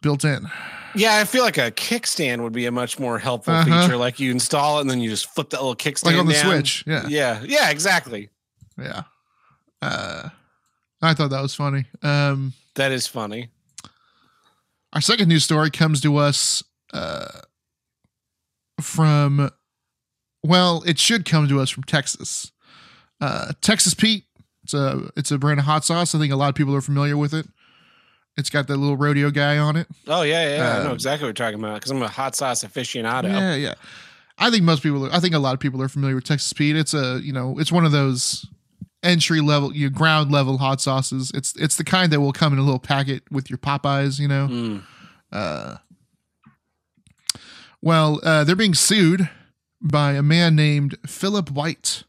built in. Yeah, I feel like a kickstand would be a much more helpful Uh-huh. feature. Like you install it and then you just flip that little kickstand Like on the down. Switch, yeah. Yeah, yeah, exactly. Yeah. Uh, I thought that was funny. Um, That is funny. our second news story comes to us uh, from, well, it should come to us from Texas. Uh, Texas Pete. It's a it's a brand of hot sauce. I think a lot of people are familiar with it. It's got that little rodeo guy on it. Oh yeah, yeah, yeah. I know Um, exactly what you're talking about because I'm a hot sauce aficionado. Yeah, yeah. I think most people. I think a lot of people are familiar with Texas Pete. It's a you know it's one of those entry level, you know, ground level hot sauces. It's it's the kind that will come in a little packet with your Popeyes. You know. Mm. Uh, well, uh, they're being sued by a man named Philip White.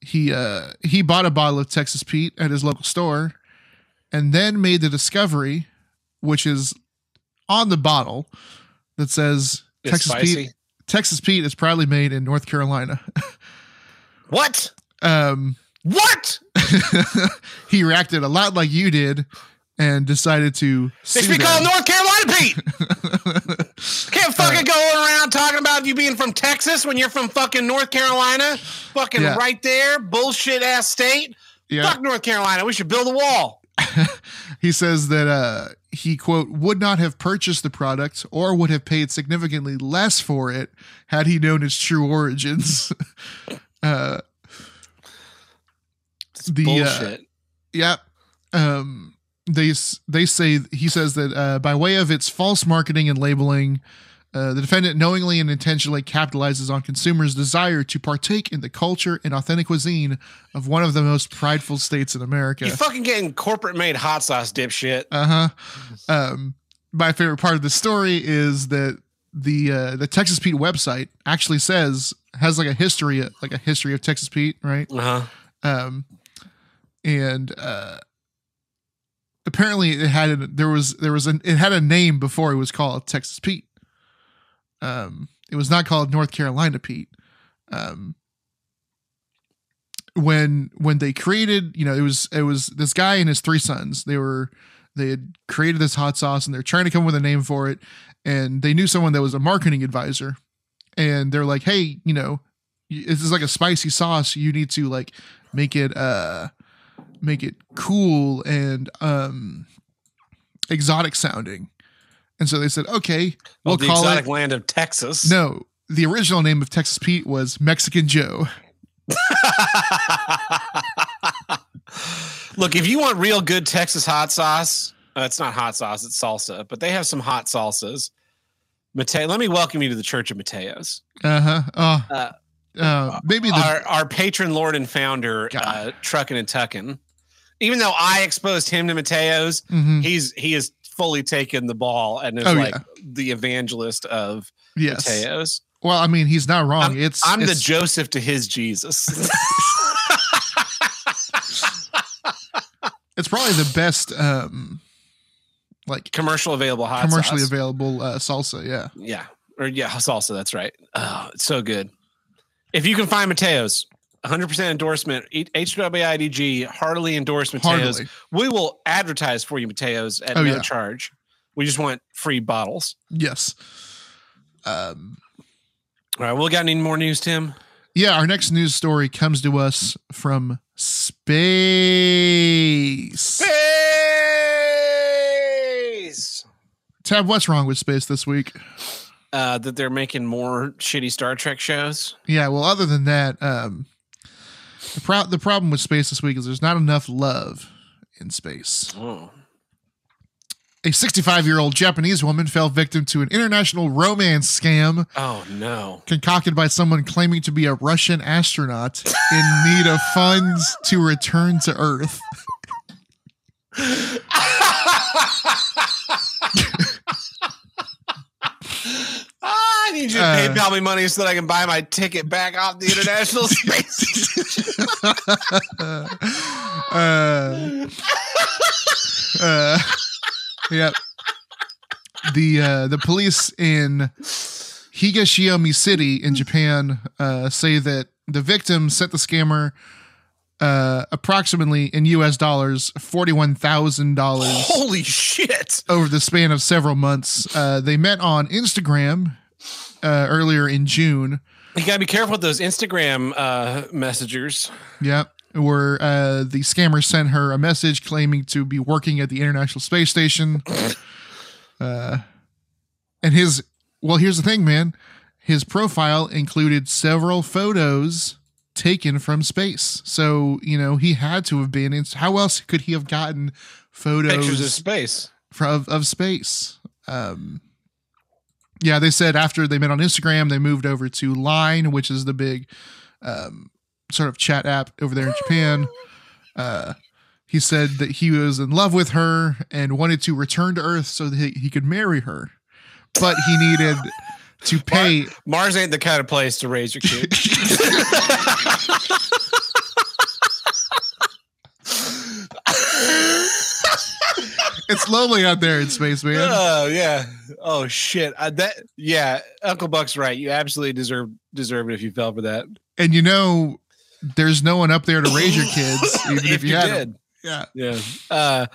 He uh, he bought a bottle of Texas Pete at his local store, and then made the discovery, which is on the bottle, that says It's Texas spicy. Pete. Texas Pete is proudly made in North Carolina. What? um, What? he reacted a lot like you did, and decided to. They should be called North Carolina Pete. Can't fucking go around talking about you being from Texas when you're from fucking North Carolina. Fucking Yeah. right there, bullshit ass state. yeah. Fuck North Carolina. We should build a wall. he says that uh, he quote would not have purchased the product or would have paid significantly less for it had he known its true origins. uh, It's The, uh, yeah, um, they they say he says that uh, by way of its false marketing and labeling. Uh, the defendant knowingly and intentionally capitalizes on consumers' desire to partake in the culture and authentic cuisine of one of the most prideful states in America. you fucking getting corporate made hot sauce dipshit. Uh huh. Um, my favorite part of the story is that the uh, the Texas Pete website actually says has like a history like a history of Texas Pete, right? Uh huh. Um, and uh, apparently it had there was there was an it had a name before it was called Texas Pete. Um, it was not called North Carolina Pete. Um, when when they created, you know, it was it was this guy and his three sons. They were they had created this hot sauce and they're trying to come up with a name for it, and they knew someone that was a marketing advisor, and they're like, hey, you know, this is like a spicy sauce. You need to like make it uh make it cool and um exotic sounding. And so they said, okay, Well, we'll the call exotic it. land of Texas. No, the original name of Texas Pete was Mexican Joe. Look, if you want real good Texas hot sauce, uh, it's not hot sauce, it's salsa, but they have some hot salsas. Mateo, let me welcome you to the Church of Mateos. Uh huh. Uh, Uh, maybe the Our our patron lord and founder, God. uh, Truckin' and Tuckin. Even though I exposed him to Mateos, mhm, he's he has fully taken the ball and is Oh, like yeah. the evangelist of yes. Mateos. Well, I mean, he's not wrong. it's I'm the Joseph to his Jesus. it's probably the best um like Commercial available hot commercially sauce. available uh, salsa. Yeah. Yeah. Or yeah, salsa, that's right. Oh, it's so good. If you can find Mateos, 100% endorsement, HWIDG, heartily endorse Mateos. Hardly. We will advertise for you, Mateos, at Oh, no yeah. charge. We just want free bottles. Yes. Um All right, we got any more news, Tim? yeah, our next news story comes to us from space. Space! Tab, what's wrong with space this week? Uh, that they're making more shitty Star Trek shows. Yeah, well, other than that, um, the pro- the problem with space this week is there's not enough love in space. Oh. A 65 year old Japanese woman fell victim to an international romance scam Oh, no. concocted by someone claiming to be a Russian astronaut in need of funds to return to Earth. I need you to Uh, PayPal me money so that I can buy my ticket back off the International Space Station. uh, uh, yep. The uh, the police in Higashiomi City in Japan uh, say that the victim sent the scammer uh, approximately in US dollars $41,000 Holy shit! over the span of several months. Uh, they met on Instagram uh, earlier in June. You gotta be careful with those Instagram uh, messengers. Yep. Where uh, the scammer sent her a message claiming to be working at the International Space Station. Uh, and his, well, here's the thing, man. His profile included several photos taken from space. So, you know, he had to have been in. How else could he have gotten photos Pictures of space. from, of space? Um, yeah, they said after they met on Instagram, they moved over to Line, which is the big um, sort of chat app over there in Japan. Uh, he said that he was in love with her and wanted to return to Earth so that he, he could marry her, but he needed to pay. Mars ain't the kind of place to raise your kid. It's lonely out there in space, man. oh yeah. Oh shit. I, that yeah. Uncle Buck's right. You absolutely deserve deserve it if you fell for that. And you know, there's no one up there to raise your kids, even if, you, had 'em. did. Yeah. Yeah. Uh,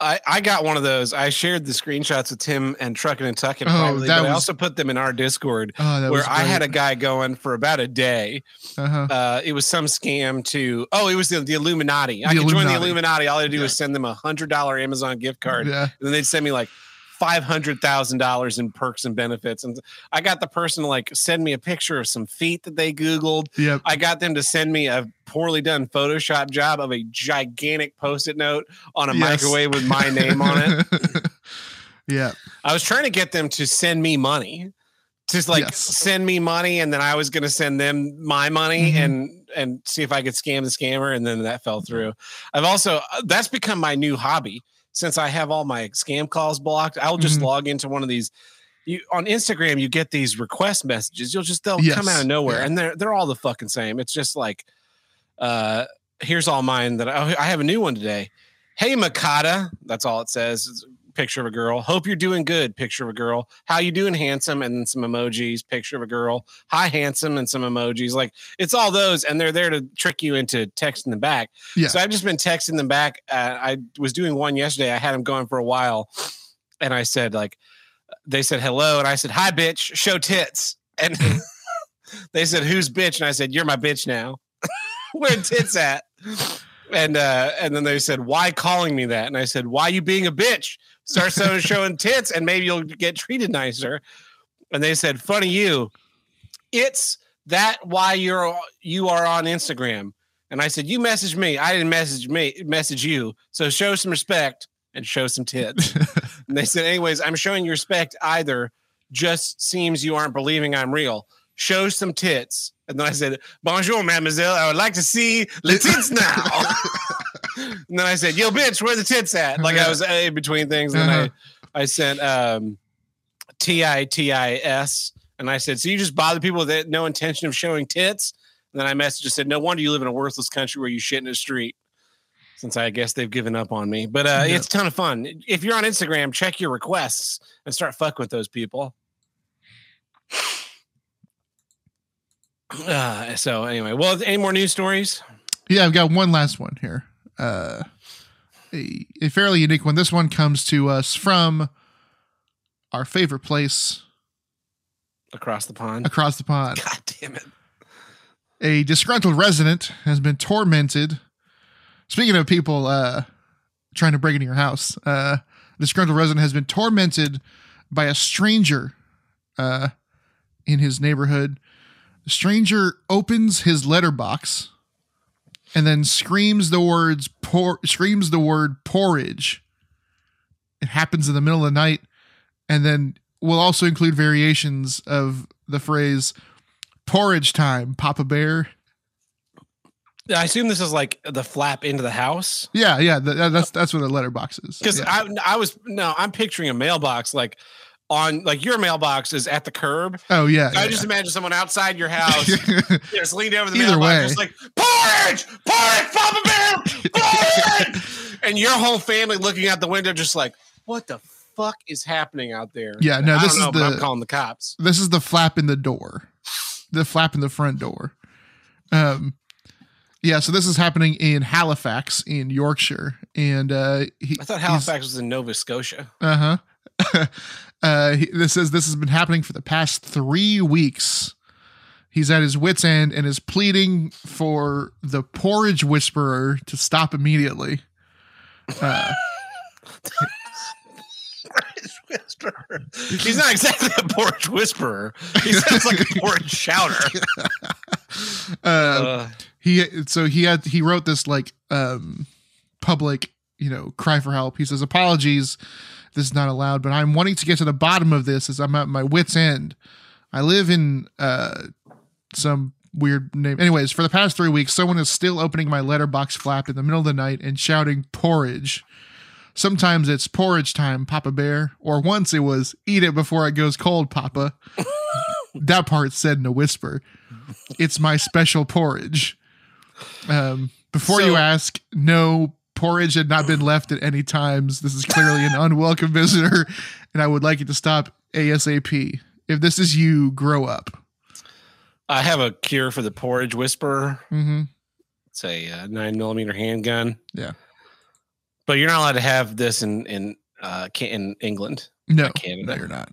I, I got one of those. I shared the screenshots with Tim and Truckin' and Tuckin' Oh, but I also put them in our Discord Oh, where I had a guy going for about a day. Uh-huh. Uh, it was some scam to oh, it was the, the Illuminati. I The could join the Illuminati. Illuminati. All I had to do Yeah. was send them a hundred dollar Amazon gift card, Yeah. and then they'd send me like five hundred thousand dollars in perks and benefits. And I got the person to like send me a picture of some feet that they Googled. Yep. I got them to send me a poorly done Photoshop job of a gigantic post-it note on a Yes. microwave with my name on it. yeah. I was trying to get them to send me money. Just like Yes. send me money, and then I was gonna send them my money Mhm. and and see if I could scam the scammer, and then that fell through. I've also uh, that's become my new hobby since I have all my scam calls blocked. I'll just Mhm. log into one of these. You on Instagram, you get these request messages. You'll just they'll come out of nowhere, Yeah. and they're they're all the fucking same. It's just like, uh, here's all mine that I, I have a new one today. Hey Makata, that's all it says. Picture of a girl. Hope you're doing good. Picture of a girl. How you doing, handsome? And then some emojis. Picture of a girl. Hi, handsome, and some emojis. Like it's all those, and they're there to trick you into texting them back. Yeah. So I've just been texting them back. Uh, I was doing one yesterday. I had them going for a while, and I said like, they said hello, and I said hi, bitch. Show tits, and they said who's bitch, and I said you're my bitch now. Where tits at? And uh, and then they said, "Why calling me that?" And I said, "Why you being a bitch? Start showing tits, and maybe you'll get treated nicer." And they said, "Funny you, it's that why you're you are on Instagram." And I said, "You message me. I didn't message me. Message you. So show some respect and show some tits." and they said, "Anyways, I'm showing you respect. Either just seems you aren't believing I'm real. Show some tits." And then I said, "Bonjour, mademoiselle. I would like to see the tits now." and then I said, "Yo, bitch, where the tits at?" Like I was uh, in between things. And then I, I sent um, T I T I S, and I said, "So you just bother people with no intention of showing tits?" And then I messaged and said, "No wonder you live in a worthless country where you shit in the street." Since I guess they've given up on me, but uh, Yeah. it's a ton of fun. If you're on Instagram, check your requests and start fucking with those people. Uh, so anyway, well, any more news stories? Yeah, I've got one last one here. Uh, a, a fairly unique one. This one comes to us from our favorite place across the pond. across the pond. God damn it. A disgruntled resident has been tormented. Speaking of people uh, trying to break into your house, uh, a disgruntled resident has been tormented by a stranger uh, in his neighborhood. The stranger opens his letterbox and then screams the words por- screams the word porridge. It happens in the middle of the night, and then we'll also include variations of the phrase porridge time, Papa Bear. I assume this is like the flap into the house Yeah, yeah, th- that- that's that's what a letterbox is. because yeah. I I was no I'm picturing a mailbox like on like your mailbox is at the curb. oh yeah, I yeah. just imagine someone outside your house just leaned over the Either mailbox way. just like porridge, porridge, Papa Bear, porridge, and your whole family looking out the window just like what the fuck is happening out there? Yeah, no, I this don't know, is but I'm the- calling the cops. This is the flap in the door, the flap in the front door. Um, yeah. So this is happening in Halifax, in Yorkshire, and uh, he, I thought Halifax was in Nova Scotia. Uh huh. uh, he, this says this has been happening for the past three weeks. He's at his wits' end and is pleading for the porridge whisperer to stop immediately. Uh, He's not exactly a porridge whisperer. He sounds like a porridge shouter. uh, Uh, he so he had he wrote this like um public you know cry for help. He says apologies. This is not allowed but i'm wanting to get to the bottom of this as i'm at my wits end. I live in uh some weird name. Anyways for the past three weeks someone is still opening my letterbox flap in the middle of the night and shouting porridge. Sometimes it's porridge time papa bear or once it was eat it before it goes cold papa. That part said in a whisper. It's my special porridge. Um, before you ask, no porridge had not been left at any times. This is clearly an unwelcome visitor, and I would like you to stop ASAP. If this is you, grow up. I have a cure for the porridge whisperer. Mm-hmm. It's a uh, nine millimeter handgun. Yeah. but you're not allowed to have this in in uh, in England. No, Canada. no, you're not.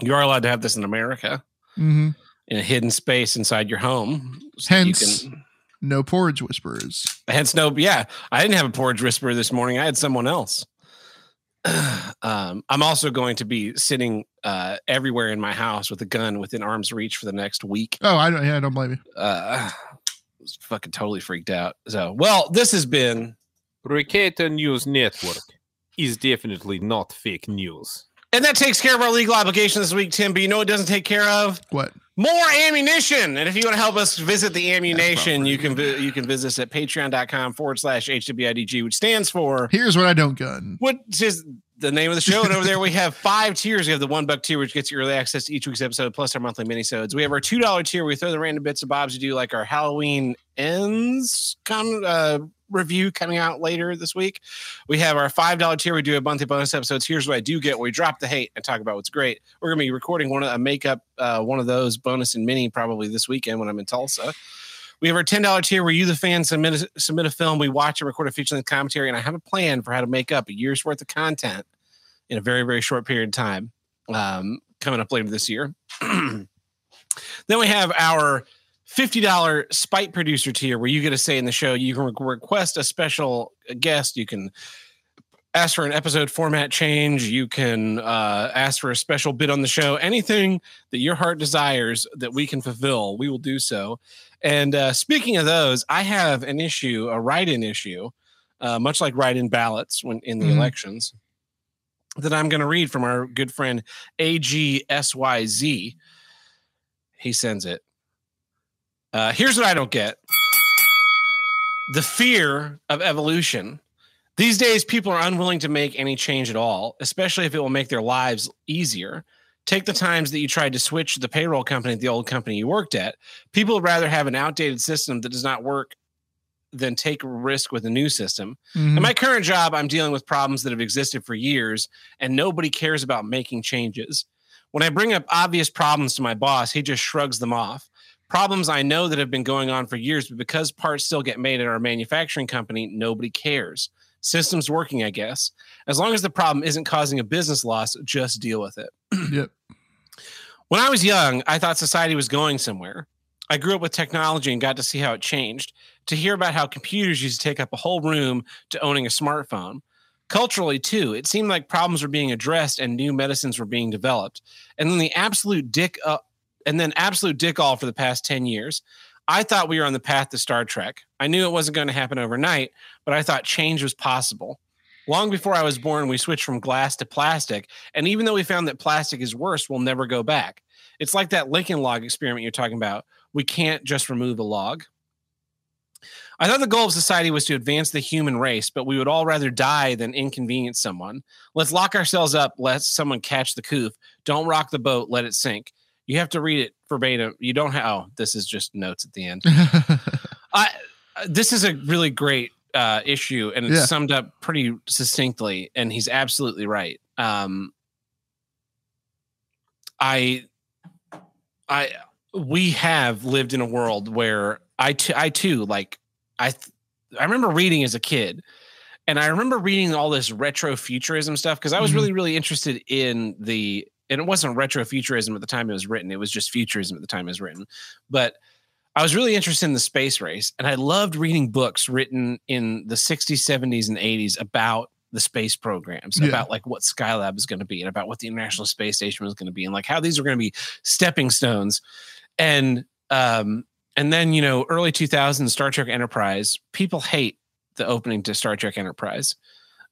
You are allowed to have this in America Mm-hmm. in a hidden space inside your home. so you Hence- can- No porridge whisperers. Hence, no, yeah, I didn't have a porridge whisperer this morning. I had someone else. um, I'm also going to be sitting uh, everywhere in my house with a gun within arm's reach for the next week. Oh, I don't. Yeah, I don't blame you. Uh, I was fucking totally freaked out. So, well, this has been, Ricata News Network is definitely not fake news. and that takes care of our legal obligation this week, Tim. But you know what it doesn't take care of? What? More ammunition. And if you want to help us visit the ammunition, you can vi- you can visit us at patreon.com forward slash HWIDG, which stands for Here's what I don't gun. what is the name of the show. And over there we have five tiers. We have the one buck tier, which gets you early access to each week's episode, plus our monthly minisodes. We have our two dollar tier. where We throw the random bits of bobs. We do like our Halloween ends come uh, review coming out later this week. We have our five dollar tier. We do a monthly bonus episodes. Here's what I do get. We drop the hate and talk about what's great. We're gonna be recording one of a makeup uh, one of those bonus and mini probably this weekend when I'm in Tulsa. We have our ten dollar tier where you, the fan, submit a, submit a film. We watch and record a feature length commentary, and I have a plan for how to make up a year's worth of content in a very very short period of time. Um, coming up later this year. then we have our $50 spite producer tier where you get a say in the show. You can re- request a special guest. You can ask for an episode format change. You can uh, ask for a special bid on the show. Anything that your heart desires that we can fulfill, we will do so. And uh, speaking of those, I have an issue, a write-in issue, uh, much like write-in ballots when in the Mhm. elections, that I'm going to read from our good friend AGSYZ. He sends it. Uh, here's what I don't get the fear of evolution. These days, people are unwilling to make any change at all, especially if it will make their lives easier. Take the times that you tried to switch the payroll company at the old company you worked at. People would rather have an outdated system that does not work than take a risk with a new system. Mhm. In my current job, I'm dealing with problems that have existed for years, and nobody cares about making changes. When I bring up obvious problems to my boss, he just shrugs them off. Problems I know that have been going on for years, but because parts still get made at our manufacturing company, nobody cares. System's working, I guess. As long as the problem isn't causing a business loss, just deal with it. Yep. When I was young, I thought society was going somewhere. I grew up with technology and got to see how it changed. To hear about how computers used to take up a whole room to owning a smartphone. Culturally, too, it seemed like problems were being addressed and new medicines were being developed. And then the absolute dick uh, and then absolute dick all for the past 10 years. I thought we were on the path to Star Trek. I knew it wasn't going to happen overnight, but I thought change was possible. Long before I was born, we switched from glass to plastic. And even though we found that plastic is worse, we'll never go back. It's like that Lincoln log experiment you're talking about. We can't just remove a log. I thought the goal of society was to advance the human race, but we would all rather die than inconvenience someone. Let's lock ourselves up, let someone catch the coof. Don't rock the boat, let it sink. You have to read it verbatim. You don't have, oh, this is just notes at the end. I, this is a really great uh, issue, and it's Yeah. summed up pretty succinctly. And he's absolutely right. um, I, I, we have lived in a world where I, t- I too, like, I, th- I remember reading as a kid, and I remember reading all this retro futurism stuff because I was Mhm. really, really interested in the, and it wasn't retrofuturism at the time it was written; it was just futurism at the time it was written, but. I was really interested in the space race, and I loved reading books written in the 60s, 70s, and 80s about the space programs, Yeah. about like what Skylab is going to be, and about what the International Space Station was going to be, and like how these are going to be stepping stones. And um, and then you know, early 2000s Star Trek Enterprise, people hate the opening to Star Trek Enterprise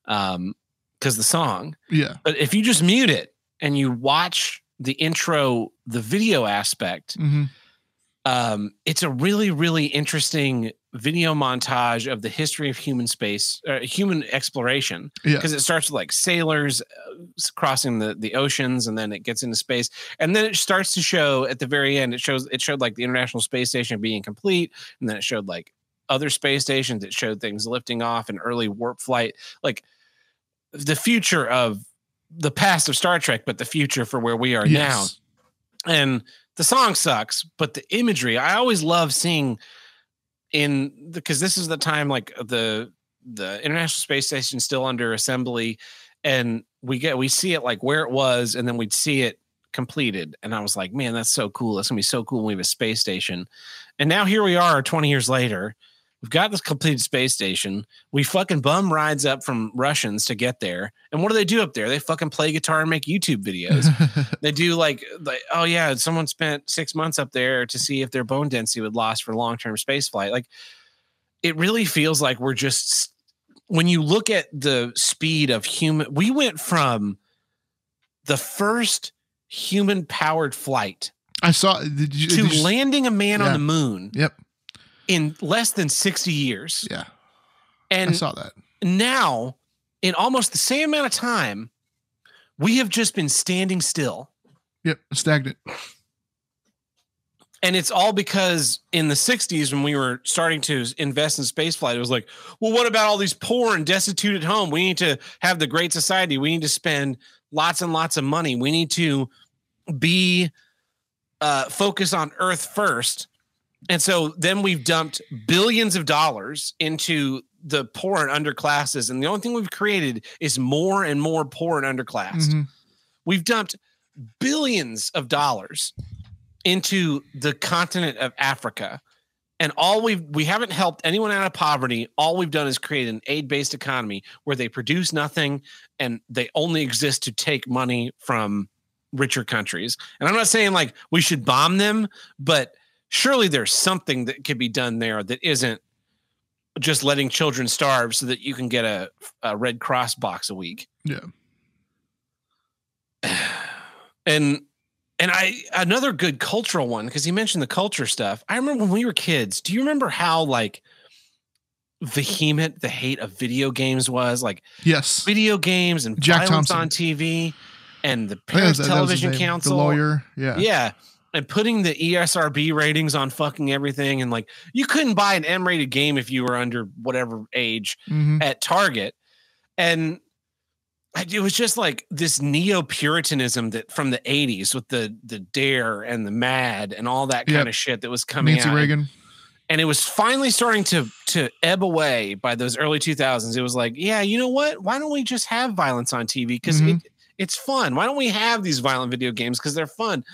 um, because the song. Yeah. But if you just mute it and you watch the intro, the video aspect, hmm um, it's a really really interesting video montage of the history of human space uh, human exploration. Yeah. because it starts with like sailors uh, crossing the the oceans and then it gets into space. And then it starts to show at the very end it shows it showed like the international space station being complete and then it showed like other space stations it showed things lifting off and early warp flight. Like the future of the past of star trek but the future for where we are now. And the song sucks but the imagery i always love seeing in because this is the time like the the international space station still under assembly and we get we see it like where it was and then we'd see it completed and i was like man that's so cool. That's gonna be so cool when we have a space station. And now here we are 20 years later we've got this completed space station. We fucking bum rides up from russians to get there. And what do they do up there? They fucking play guitar and make youtube videos. They do like like oh yeah someone spent six months up there to see if their bone density would last for long-term space flight. Like it really feels like we're just when you look at the speed of human we went from the first human powered flight I saw. You, to did you- landing a man on the moon Yep. In less than 60 years Yeah. And I saw that. now in almost the same amount of time we have just been standing still Yep. Stagnant. and it's all because in the 60s when we were starting to invest in spaceflight it was like well what about all these poor and destitute at home we need to have the great society we need to spend lots and lots of money we need to be uh focus on earth first and so then we've dumped billions of dollars into the poor and underclasses and the only thing we've created is more and more poor and underclassed Mhm. we've dumped billions of dollars into the continent of Africa. And all we've we haven't helped anyone out of poverty. All we've done is create an aid-based economy where they produce nothing and they only exist to take money from richer countries. And I'm not saying like we should bomb them, but surely there's something that could be done there that isn't just letting children starve so that you can get a, a Red Cross box a week Yeah. and and I another good cultural one because you mentioned the culture stuff. I remember when we were kids. Do you remember how like vehement the hate of video games was? Like Yes. video games and Jack violence Thompson. on TV and the oh, Parents was- that Television name, Council. The lawyer. Yeah. Yeah. And putting the ESRB ratings on fucking everything. And like, you couldn't buy an M rated game if you were under whatever age Mhm. at Target. And it was just like this neo Puritanism that from the 80s with the the dare and the mad and all that kind Yep. of shit that was coming Nancy out. Reagan. And it was finally starting to to ebb away by those early 2000s. It was like, yeah, you know what? Why don't we just have violence on TV? Because Mhm. it, it's fun. Why don't we have these violent video games? Because they're fun.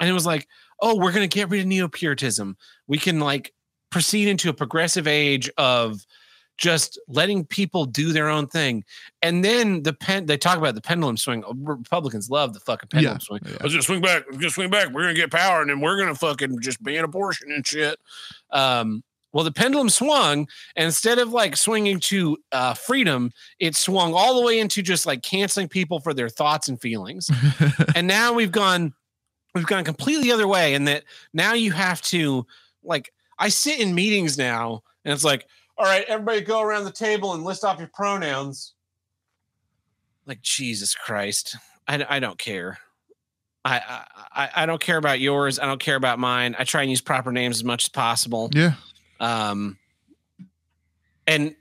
And it was like, oh, we're gonna get rid of neo Puritanism. We can like proceed into a progressive age of just letting people do their own thing. And then the pen they talk about the pendulum swing. Republicans love the fucking pendulum Yeah, swing. yeah. Let's just swing back. Let's just swing back. We're gonna get power, and then we're gonna fucking just ban abortion and shit. Um, well, the pendulum swung, and instead of like swinging to uh, freedom, it swung all the way into just like canceling people for their thoughts and feelings. and now we've gone, we've gone completely the other way, and that now you have to like. I sit in meetings now, and it's like, all right, everybody go around the table and list off your pronouns. Like Jesus Christ, I, I don't care. I, I I- I don't care about yours. I don't care about mine. I try and use proper names as much as possible. yeah. Um, and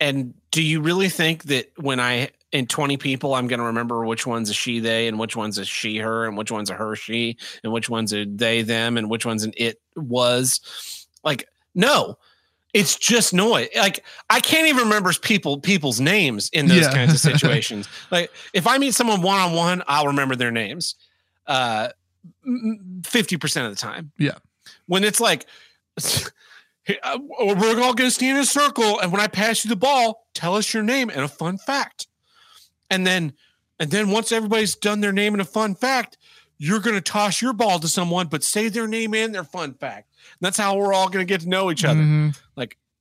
and do you really think that when I in 20 people, I'm going to remember which one's a she, they, and which one's a she, her, and which one's a her, she, and which one's a they, them, and which one's an it was. Like, no, it's just noise. Like, I can't even remember people people's names in those Yeah. kinds of situations. like, if I meet someone one on one, I'll remember their names. Uh, fifty percent of the time. Yeah. When it's like, "Hey, uh, we're all going to stand in a circle, and when I pass you the ball, tell us your name and a fun fact. And then, and then once everybody's done their name and a fun fact, you're going to toss your ball to someone, but say their name and their fun fact. And that's how we're all going to get to know each other. Mhm.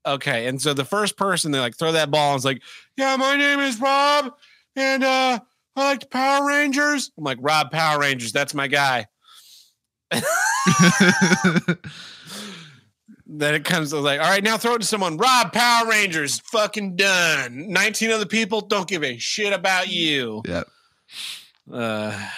Okay. And so the first person they like throw that ball and is like, Yeah, my name is Rob, and uh I like Power Rangers. I'm like, Rob Power Rangers, that's my guy. Then it comes like, all right, now throw it to someone. Rob Power Rangers, fucking done. 19 other people don't give a shit about you. Yep. Uh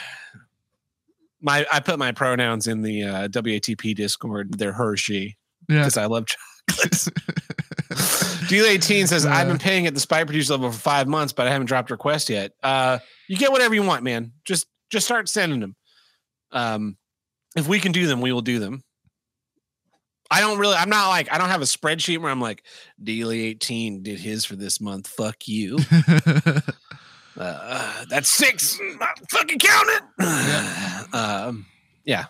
my I put my pronouns in the uh, WATP Discord. They're her, she yeah. because I love chocolates. Deal 18 says, I've been paying at the spite producer level for five months, but I haven't dropped a request yet. Uh, you get whatever you want, man. Just just start sending them. Um, if we can do them, we will do them. I don't really, I'm not like, I don't have a spreadsheet where I'm like, Dealey 18 did his for this month. Fuck you. Uh, that's six. Not fucking count it. um, yeah.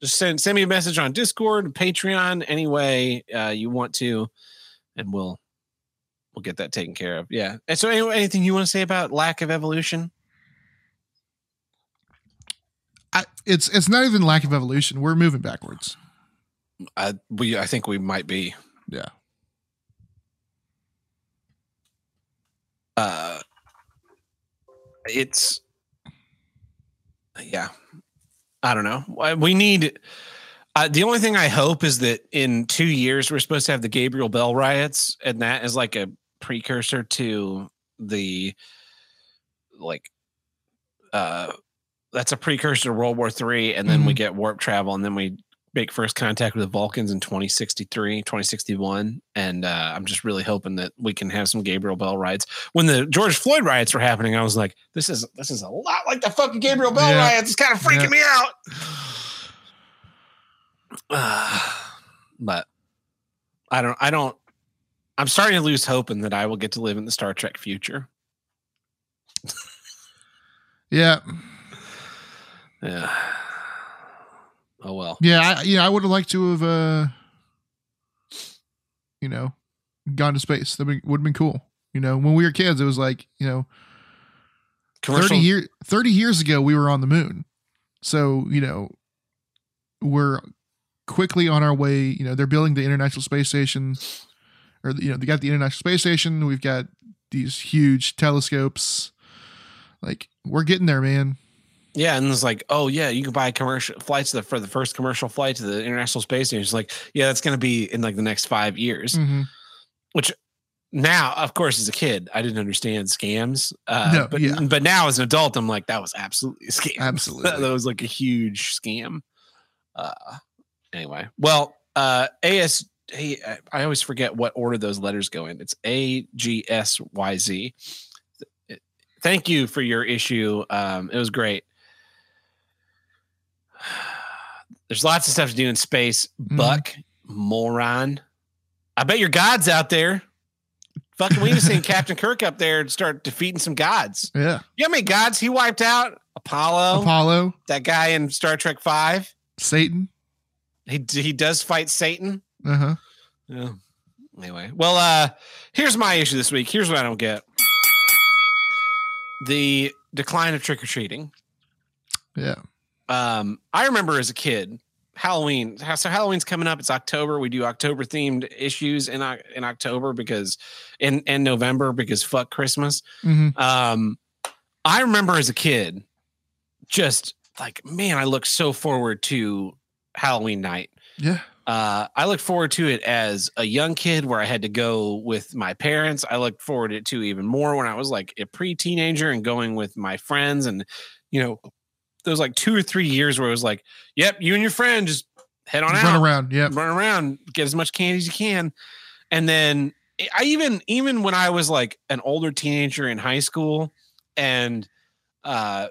Just send send me a message on Discord, Patreon, any way uh, you want to, and we'll we'll get that taken care of. Yeah. And so, any, anything you want to say about lack of evolution? I, it's it's not even lack of evolution. We're moving backwards. I we I think we might be. Yeah. Uh, it's yeah. I don't know. We need. Uh, the only thing I hope is that in two years we're supposed to have the Gabriel Bell riots, and that is like a precursor to the like uh that's a precursor to World War Three, and then we get warp travel, and then we make first contact with the Vulcans in 2063, 2061. And uh, I'm just really hoping that we can have some Gabriel Bell riots. When the George Floyd riots were happening, I was like, this is this is a lot like the fucking Gabriel Bell Yeah. riots. It's kind of freaking Yeah. me out. but I don't I don't I'm starting to lose hope in that I will get to live in the Star Trek future. Yeah. Yeah. Oh well. Yeah. I, yeah. I would have liked to have, uh, you know, gone to space. That would have been cool. You know, when we were kids, it was like, you know, Commercial 30 year 30 years ago we were on the moon so you know we're quickly on our way you know they're building the international space station or you know they got the international space station we've got these huge telescopes like we're getting there man Yeah, and it's like, oh yeah, you can buy commercial flights to the, for the first commercial flight to the International Space Station. It's like, yeah, that's going to be in like the next five years. Mhm. Now, of course, as a kid, I didn't understand scams. Uh, No, but yeah. but now as an adult, I'm like, that was absolutely a scam. Absolutely. that was like a huge scam. Uh, anyway, well, uh, AS. Hey, I- I always forget what order those letters go in. It's A G S Y Z. Thank you for your issue. Um, it was great. There's lots of stuff to do in space. Mhm. Buck, moron. I bet your gods out there. Fucking, we need seen Captain Kirk up there and start defeating some gods. yeah You know how many gods he wiped out? Apollo, apollo that guy in Star Trek Five. satan He he does fight Satan. uh-huh Yeah. Anyway, well, uh, here's my issue this week. Here's what I don't get: the decline of trick or treating. yeah Um, I remember as a kid, Halloween. So Halloween's coming up. It's October. We do October themed issues in in October because in in November because fuck Christmas. hmm Um, I remember as a kid, just like man, I look so forward to Halloween night. yeah Uh, I look forward to it as a young kid where I had to go with my parents. I look forward to it to even more when I was like a pre-teenager and going with my friends. And you know, those like two or three years where it was like, "Yep, you and your friend just head on Just out, run around yeah run around, get as much candy as you can." And then I even even when I was like an older teenager in high school, and uh,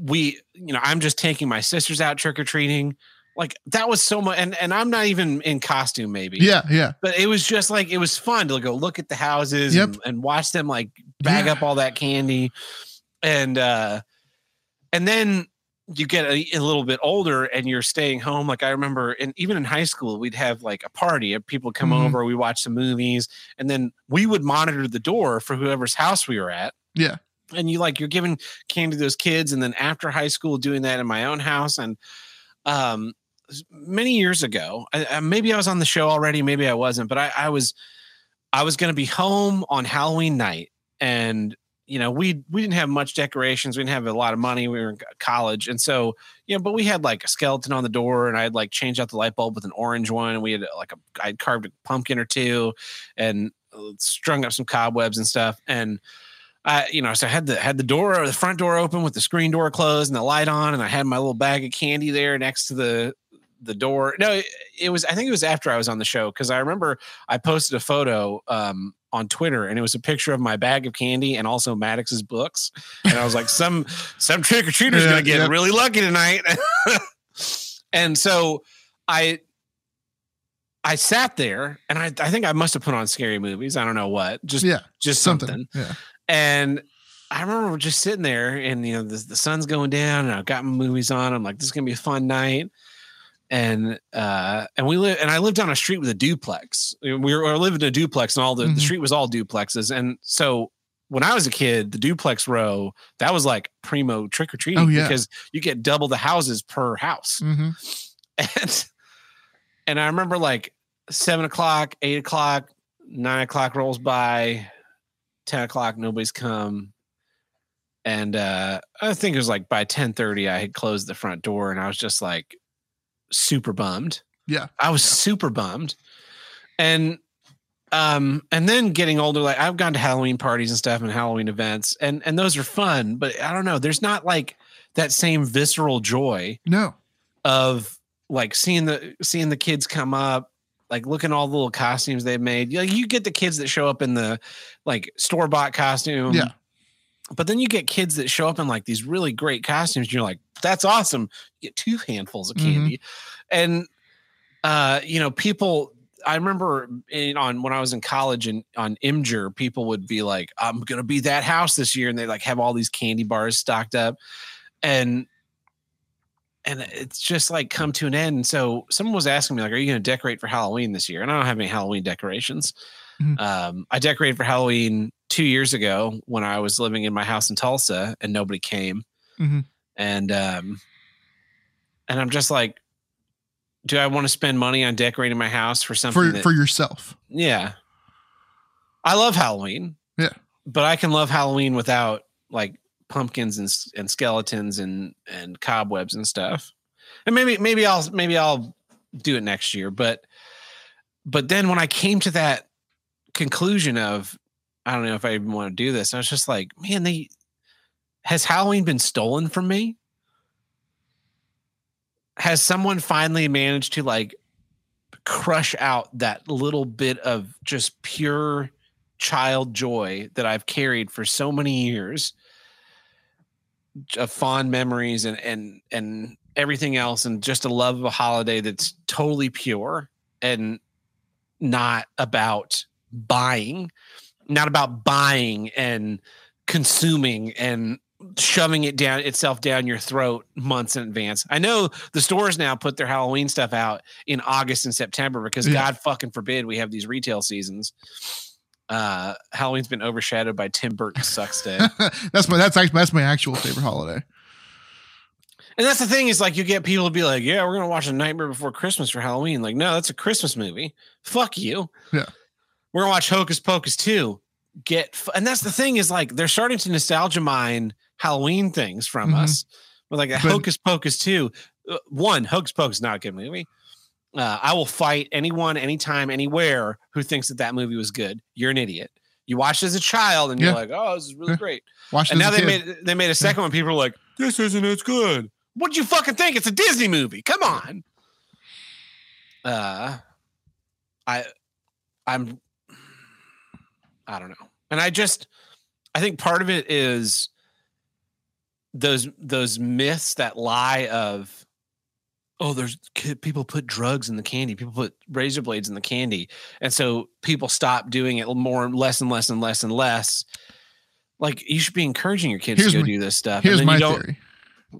we, you know, I'm just taking my sisters out trick or treating. Like that was so much, and and I'm not even in costume, maybe. Yeah, yeah. But it was just like it was fun to go look at the houses Yep. and, and watch them like bag Yeah. up all that candy, and uh, and then you get a, a little bit older and you're staying home. Like I remember, and even in high school, we'd have like a party. People come Mhm. over, we watch some movies, and then we would monitor the door for whoever's house we were at. Yeah. And you like you're giving candy to those kids, and then after high school, doing that in my own house, and um, many years ago, I, I, maybe I was on the show already, maybe I wasn't, but I, I was, I was going to be home on Halloween night, and you know we we didn't have much decorations, we didn't have a lot of money, we were in college, and so you know, but we had like a skeleton on the door, and I had like changed out the light bulb with an orange one, and we had like a I carved a pumpkin or two, and uh, strung up some cobwebs and stuff, and. I, you know, so I had the had the door, or the front door open with the screen door closed and the light on, and I had my little bag of candy there next to the the door. No, it, it was. I think it was after I was on the show because I remember I posted a photo um, on Twitter, and it was a picture of my bag of candy and also Maddox's books, and I was like, some some trick or treater's Yeah, gonna get yep. really lucky tonight, and so I. I sat there and I, I think I must have put on scary movies. I don't know what. Just Yeah. just Something. something. Yeah. And I remember just sitting there and you know the, the sun's going down and I've got my movies on. I'm like, this is gonna be a fun night. And uh and we live and I lived on a street with a duplex. We were, we living in a duplex and all the, Mhm. the street was all duplexes. And so when I was a kid, the duplex row, that was like primo trick or treating Oh, yeah. because you get double the houses per house hmm and and I remember like seven o'clock, eight o'clock, nine o'clock rolls by, ten o'clock, nobody's come. And uh I think it was like by ten thirty, I had closed the front door and I was just like super bummed. Yeah. I was super bummed. And um and then getting older, like I've gone to Halloween parties and stuff and Halloween events, and and those are fun, but I don't know, there's not like that same visceral joy No. of like seeing the seeing the kids come up like looking at all the little costumes they've made like you get the kids that show up in the like store bought costume Yeah. But then you get kids that show up in like these really great costumes and you're like that's awesome you get two handfuls of Mhm. candy and uh you know people I remember in, on when I was in college and on Imgur, people would be like, "I'm gonna be that house this year," and they like have all these candy bars stocked up, and and it's just like come to an end. And so someone was asking me like, "Are you going to decorate for Halloween this year?" And I don't have any Halloween decorations. Mhm. Um, I decorated for Halloween two years ago when I was living in my house in Tulsa, and nobody came. Mhm. And um, and I'm just like, do I want to spend money on decorating my house for something? For that, for yourself. yeah, I love Halloween. Yeah. but I can love Halloween without like pumpkins and and skeletons and and cobwebs and stuff. And maybe maybe I'll maybe I'll do it next year. But but then when I came to that conclusion of I don't know if I even want to do this, I was just like, man, they has Halloween been stolen from me? Has someone finally managed to like crush out that little bit of just pure child joy that I've carried for so many years of fond memories and and and everything else and just a love of a holiday that's totally pure and not about buying not about buying and consuming and shoving it down itself down your throat months in advance. I know the stores now put their Halloween stuff out in August and September because Yeah. God fucking forbid we have these retail seasons. Uh Halloween's been overshadowed by Tim Burton's Sucks Day. that's my that's actually that's my actual favorite holiday. And that's the thing is like you get people to be like, yeah, we're gonna watch a Nightmare Before Christmas for Halloween. Like, no, that's a Christmas movie. Fuck you. Yeah. We're gonna watch Hocus Pocus two. Get f- and that's the thing is like they're starting to nostalgia mine Halloween things from Mhm. us. With like a But- Hocus Pocus two. Uh, one, Hocus Pocus is not a good movie. Uh, I will fight anyone, anytime, anywhere who thinks that that movie was good. You're an idiot. You watched it as a child and you're like, oh, this is really Yeah. great Watch and now they kid. made they made a second one. People are like, "This isn't as good." What'd you fucking think? It's a Disney movie. Come on. Uh, I, I'm, I don't know, and I just, I think part of it is those those myths that lie of oh there's people put drugs in the candy people put razor blades in the candy and so people stop doing it more less and less and less and less like you should be encouraging your kids Here's to go my- do this stuff and Here's then my you don't- theory.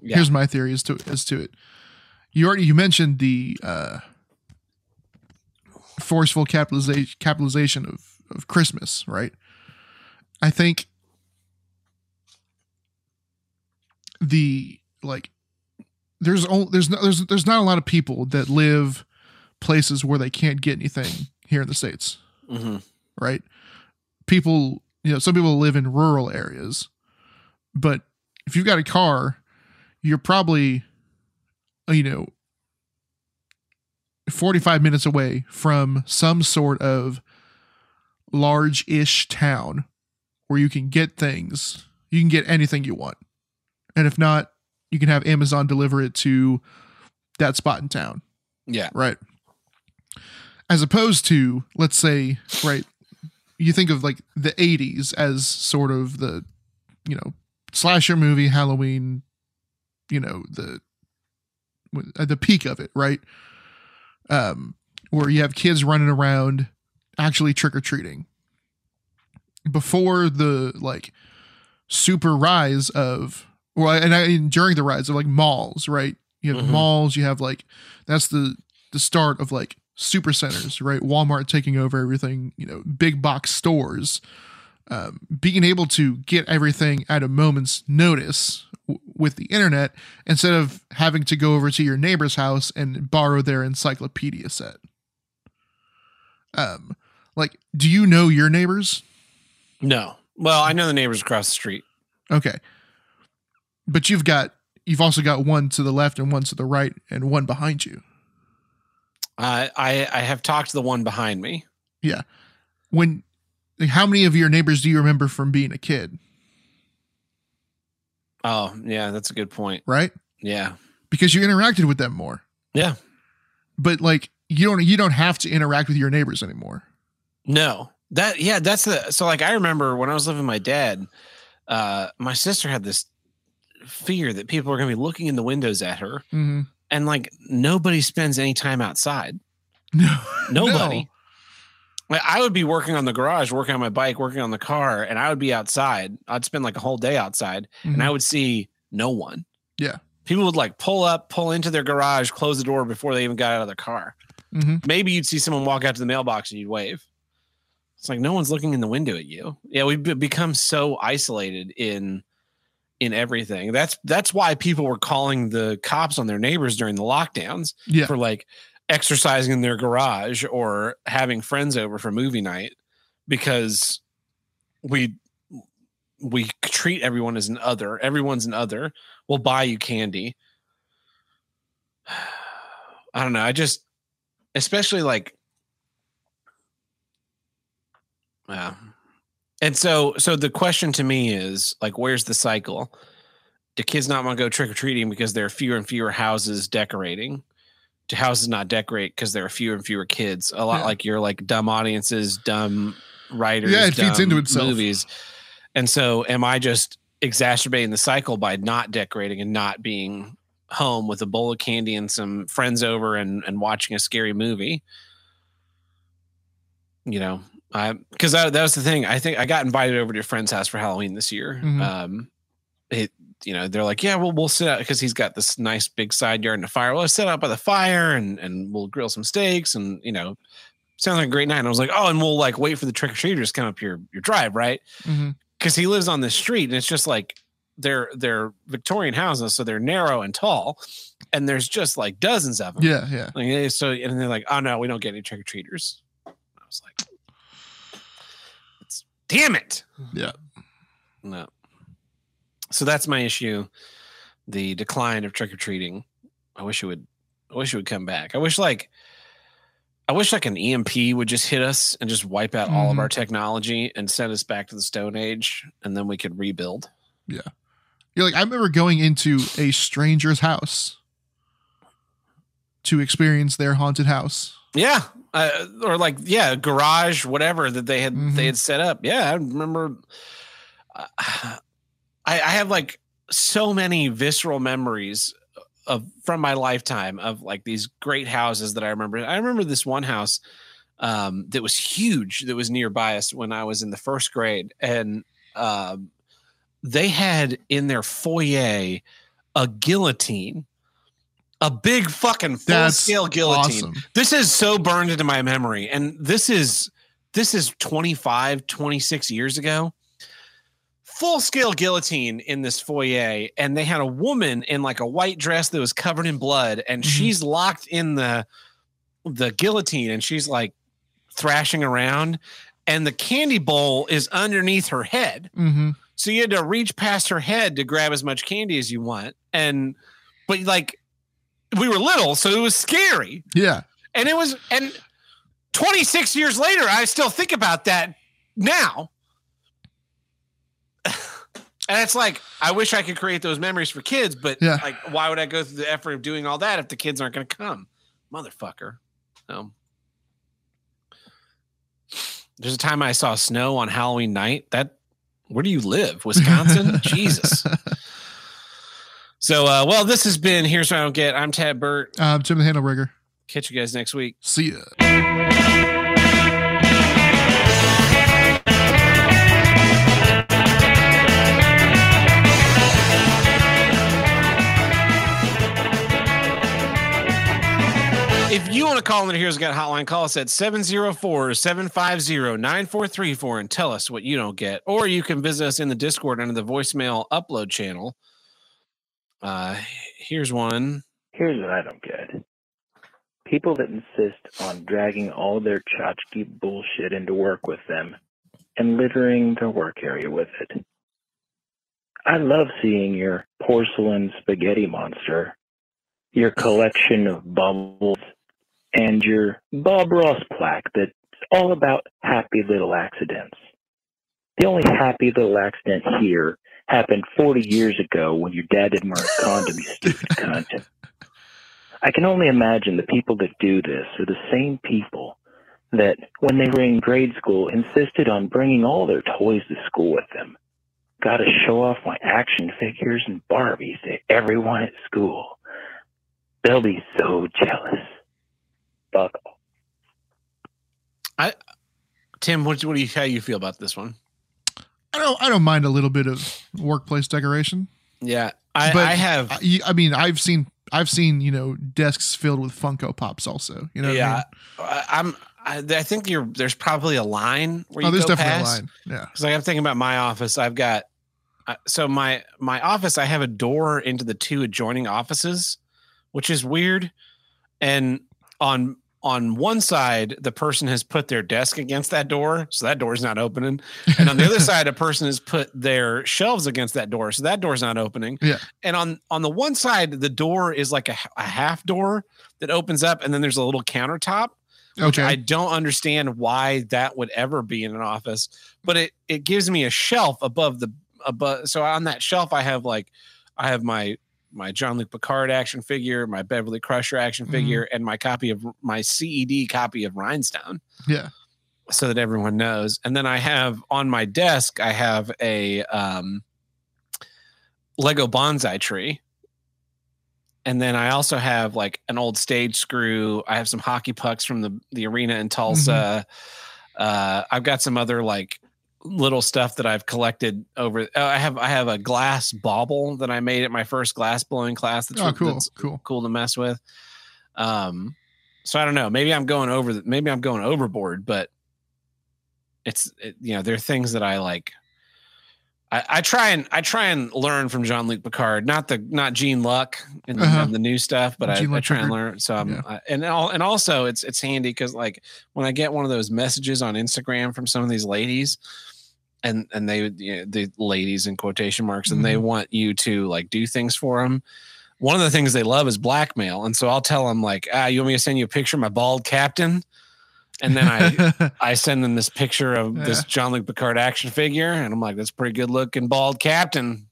Yeah. Here's my theory as to as to it. You already you mentioned the uh, forceful capitalization capitalization of of Christmas, right? I think the like there's only there's no, there's there's not a lot of people that live places where they can't get anything here in the states Mhm. right? People, you know, some people live in rural areas, but if you've got a car, you're probably, you know, 45 minutes away from some sort of large ish town where you can get things, you can get anything you want. And if not, you can have Amazon deliver it to that spot in town. Yeah. Right. As opposed to let's say right you think of like the 80s as sort of the you know slasher movie halloween you know the the peak of it right? Um where you have kids running around actually trick-or-treating. Before the like super rise of well and, I, and during the rise of like malls right? You have Mhm. malls you have like that's the the start of like super centers right? Walmart taking over everything you know big box stores um, being able to get everything at a moment's notice w- with the internet instead of having to go over to your neighbor's house and borrow their encyclopedia set. Um like do you know your neighbors no well i know the neighbors across the street Okay. But you've got you've also got one to the left and one to the right and one behind you. I I, I have talked to the one behind me. Yeah. When like, how many of your neighbors do you remember from being a kid, Oh, yeah, that's a good point. right? Yeah. Because you interacted with them more. Yeah. But like you don't you don't have to interact with your neighbors anymore. No. That yeah, that's the so like I remember when I was living with my dad, uh my sister had this fear that people are going to be looking in the windows at her Mm-hmm. and like nobody spends any time outside. No. Nobody. Like, I would be working on the garage, working on my bike, working on the car, and I would be outside. I'd spend like a whole day outside No. and I would see no one. Yeah. People would like pull up, pull into their garage, close the door before they even got out of their car. Mhm. Maybe you'd see someone walk out to the mailbox and you'd wave. It's like no one's looking in the window at you. Yeah, we've become so isolated in in everything. That's that's why people were calling the cops on their neighbors during the lockdowns Yeah. for like exercising in their garage or having friends over for movie night because we we treat everyone as an other. Everyone's an other. We'll buy you candy. I don't know. I just especially like yeah. And so so the question to me is like where's the cycle? Do kids not want to go trick or treating because there are fewer and fewer houses decorating? Do houses not decorate because there are fewer and fewer kids? A lot Yeah. like your like dumb audiences, dumb writers, Yeah, it feeds into itself. Movies. And so am I just exacerbating the cycle by not decorating and not being home with a bowl of candy and some friends over and, and watching a scary movie? You know, because that, that was the thing. I think I got invited over to a friend's house for Halloween this year. Mhm. Um, it you know they're like, yeah, well we'll sit out because he's got this nice big side yard and a fire. Well, let's sit out by the fire and and we'll grill some steaks and you know, sounds like a great night. And I was like, oh, and we'll like wait for the trick or treaters to come up your your drive, right? Because he lives on this street and it's just like they're they're Victorian houses, so they're narrow and tall, and there's just like dozens of them. Yeah, yeah. Like, eh, so, and they're like, oh no, we don't get any trick or treaters. I was like, damn it. Yeah. No. So that's my issue. The decline of trick or treating. I wish it would, I wish it would come back. I wish like, I wish like an EMP would just hit us and just wipe out all of Mhm. our technology and send us back to the Stone Age, and then we could rebuild. Yeah. You're like, I remember going into a stranger's house to experience their haunted house. Yeah, uh, or like yeah, garage, whatever that they had Mhm. they had set up. Yeah, I remember. Uh, I, I have like so many visceral memories of from my lifetime of like these great houses that I remember. I remember this one house um, that was huge that was nearby us when I was in the first grade, and um, they had in their foyer a guillotine, a big fucking full scale guillotine. awesome. This is so burned into my memory, and this is this is 25, 26 years ago. Full scale guillotine in this foyer, and they had a woman in like a white dress that was covered in blood, and Mhm. she's locked in the the guillotine, and she's like thrashing around, and the candy bowl is underneath her head. hmm So you had to reach past her head to grab as much candy as you want. And but like we were little, so it was scary. Yeah. And it was and 26 years later, I still think about that now. And it's like I wish I could create those memories for kids, but Yeah. like why would I go through the effort of doing all that if the kids aren't gonna come? Motherfucker. So there's a time I saw snow on Halloween night. That where do you live? Wisconsin? Jesus. So uh well, this has been Here's What I Don't Get. I'm Tad Burt. Um, Tim the Handle Rigger. Catch you guys next week. See ya. If you want to call in the Here's Got Hotline, call us at 704 750 9434 and tell us what you don't get. Or you can visit us in the Discord under the voicemail upload channel. Uh, here's one. Here's what I don't get. People that insist on dragging all their tchotchke bullshit into work with them and littering their work area with it. I love seeing your porcelain spaghetti monster, your collection of bubbles, and your Bob Ross plaque that's all about happy little accidents. The only happy little accident here happened 40 years ago when your dad didn't wear a condom, you stupid cunt. I can only imagine the people that do this are the same people that, when they were in grade school, insisted on bringing all their toys to school with them. Got to show off my action figures and Barbies to everyone at school. They'll be so jealous. Fuck off. Tim, what, what do you how you feel about this one? I don't. I don't mind a little bit of workplace decoration. Yeah, I, But I have. I, I mean, I've seen. I've seen you know desks filled with Funko Pops. Also, you know. what I yeah, mean? I, I'm. I, I think you're. There's probably a line where you Oh, there's go definitely past. a line. Yeah. because like I'm thinking about my office. I've got uh, so my my office. I have a door into the two adjoining offices, which is weird. And on on one side, the person has put their desk against that door, so that door's not opening. And on the other side, a person has put their shelves against that door, so that door's not opening. Yeah. And on on the one side, the door is like a half door that opens up, and then there's a little countertop Okay. I don't understand why that would ever be in an office, but it it gives me a shelf above the above. So on that shelf, I have like I have my my Jean Luc Picard action figure, my Beverly Crusher action Mhm. figure, and my copy of my CED copy of Rhinestone, yeah. so that everyone knows. And then I have on my desk, I have a um, Lego bonsai tree. And then I also have like an old stage screw. I have some hockey pucks from the the arena in Tulsa. Uh, I've got some other like little stuff that I've collected over. Oh, I have I have a glass bauble that I made at my first glass blowing class. That's, Oh, cool. that's Cool. cool to mess with. Um, so I don't know. Maybe I'm going over. the- Maybe I'm going overboard, but it's it, you know there are things that I like. I, I try and I try and learn from Jean Luc Picard, not the not Gene Luck and the, Uh-huh. the new stuff, but I, I try and learn. So I'm Yeah. I, and all, and also it's it's handy because like when I get one of those messages on Instagram from some of these ladies, and and they you know, the ladies in quotation marks, and they Mhm. want you to like do things for them. One of the things they love is blackmail, and so I'll tell them like, ah, you want me to send you a picture of my bald captain, and then I I send them this picture of this Jean Luc Picard action figure, and I'm like, that's pretty good looking bald captain.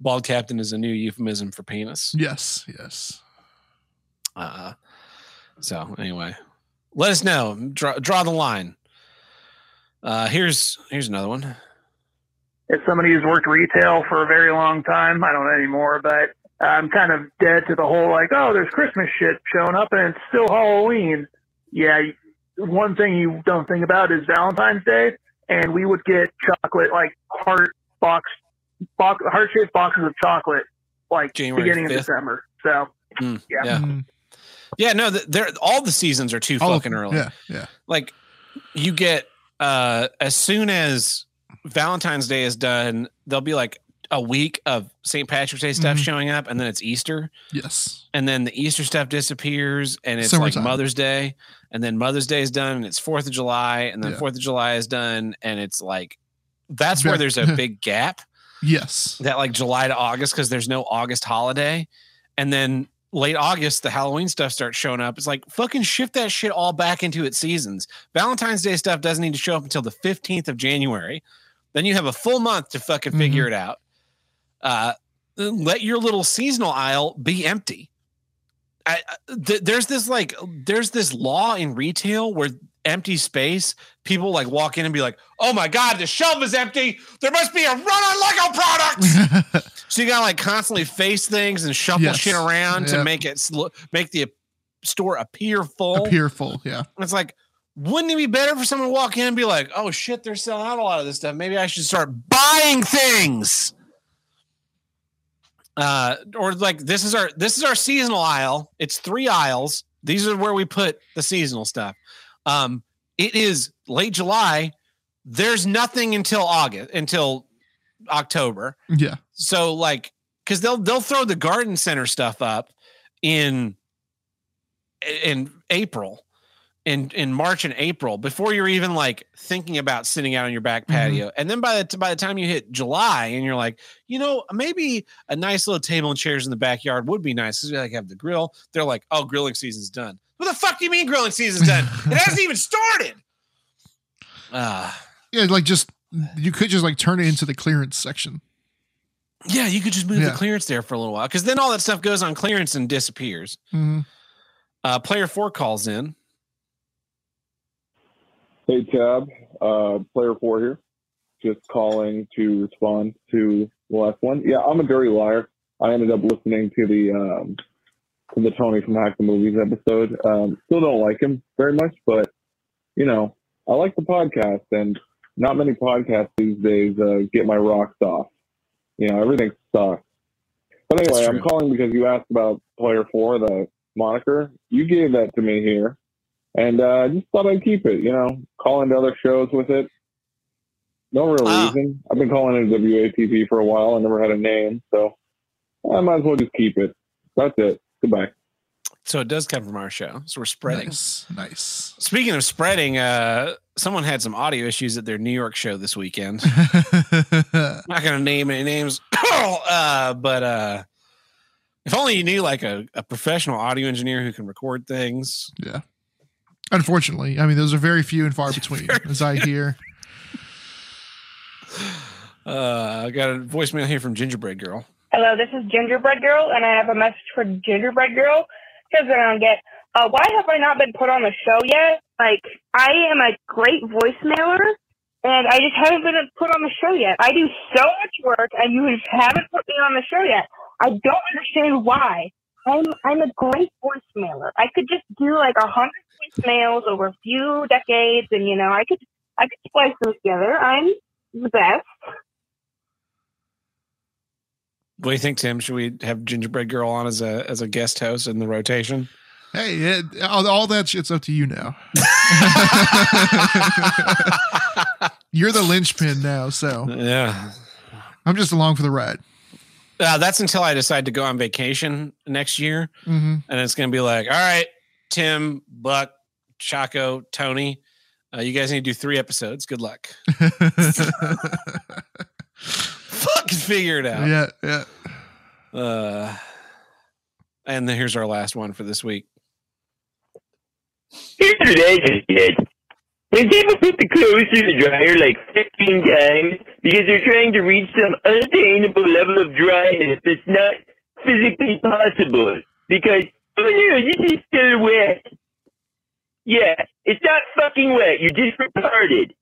Bald captain is a new euphemism for penis. yes. Yes. Uh, so anyway, let us know. Draw, draw the line. Uh, here's here's another one. as somebody who's worked retail for a very long time, I don't know anymore, but I'm kind of dead to the whole like, oh, there's Christmas shit showing up and it's still Halloween. Yeah, one thing you don't think about is Valentine's Day, and we would get chocolate like heart box, box heart shaped boxes of chocolate like January beginning 5th. of December. So Mm, Yeah. yeah. Mhm. Yeah, no, th- they're all the seasons are too All fucking them. early. Yeah, yeah. Like you get uh as soon as Valentine's Day is done, there'll be like a week of St. Patrick's Day stuff Mhm. showing up, and then it's Easter, Yes. and then the Easter stuff disappears, and it's Summertime. like Mother's Day, and then Mother's Day is done, and it's Fourth of July, and then Yeah. Fourth of July is done, and it's like that's where there's a big gap Yes. that like July to August because there's no August holiday, and then late August the Halloween stuff starts showing up. It's like fucking shift that shit all back into its seasons. Valentine's Day stuff doesn't need to show up until the fifteenth of January. Then you have a full month to fucking figure it out. Uh, let your little seasonal aisle be empty. I- th- there's this like there's this law in retail where empty space people like walk in and be like oh my god the shelf is empty. There must be a run on lego products so you gotta like constantly face things and shuffle Yes. shit around to make it sl- make the store appear full. Appear full. Yeah. And it's like wouldn't it be better for someone to walk in and be like oh shit they're selling out a lot of this stuff. Maybe i should start buying things. Uh or like this is our this is our seasonal aisle. It's three aisles. These are where we put the seasonal stuff um it is late july. There's nothing until august until october. Yeah. so like because they'll they'll throw the garden center stuff up in in april in in march and april before you're even like thinking about sitting out on your back Mhm. patio. And then by the by the time you hit july and you're like you know maybe a nice little table and chairs in the backyard would be nice because we like have the grill. They're like oh grilling season's done what the fuck do you mean grilling season's done it hasn't even started uh Yeah. Like just you could just like turn it into the clearance section. yeah you could just move Yeah. the clearance there for a little while because then all that stuff goes on clearance and disappears Mhm. uh player four calls in Hey Tab, uh, player four here. Just calling to respond to the last one. Yeah, I'm a dirty liar. I ended up listening to the um, to the Tony from Hack the Movies episode. Um, still don't like him very much, but you know, I like the podcast, and not many podcasts these days uh, get my rocks off. You know, everything sucks. But anyway, I'm calling because you asked about player four, the moniker. You gave that to me here and uh, I just thought I'd keep it. You know, call into other shows with it. No real Ah. reason. I've been calling it WATP for a while. I never had a name, so I might as well just keep it. That's it. Goodbye. so it does come from our show so we're spreading Nice. Nice. speaking of spreading uh someone had some audio issues at their new york show this weekend not gonna name any names uh but uh if only you knew like a, a professional audio engineer who can record things yeah. Unfortunately, I mean, those are very few and far between, as I hear. uh i got a voicemail here from gingerbread girl Hello, this is Gingerbread Girl, and I have a message for Gingerbread Girl. Here's what I don't get. Uh, why have I not been put on the show yet? Like, I am a great voicemailer, and I just haven't been put on the show yet. I do so much work, and you just haven't put me on the show yet. I don't understand why. I'm I'm a great voicemailer. I could just do like a hundred voicemails over a few decades, and you know, I could I could splice them together. I'm the best. What do you think tim should we have gingerbread girl on as a as a guest host in the rotation Hey, it, all, all that shit's up to you now. You're the linchpin now, so yeah I'm just along for the ride. uh, that's until i decide to go on vacation next year hmm and it's gonna be like, all right, Tim, Buck, Chaco, Tony, uh, you guys need to do three episodes. Good luck. Fucking figure it out. yeah, yeah. Uh, and then here's our last one for this week. Here's what I just did. Has ever put the clothes through the dryer like 15 times because they're trying to reach some unattainable level of dryness that's not physically possible? Because, oh no, this is still wet. Yeah, it's not fucking wet. You're just retarded.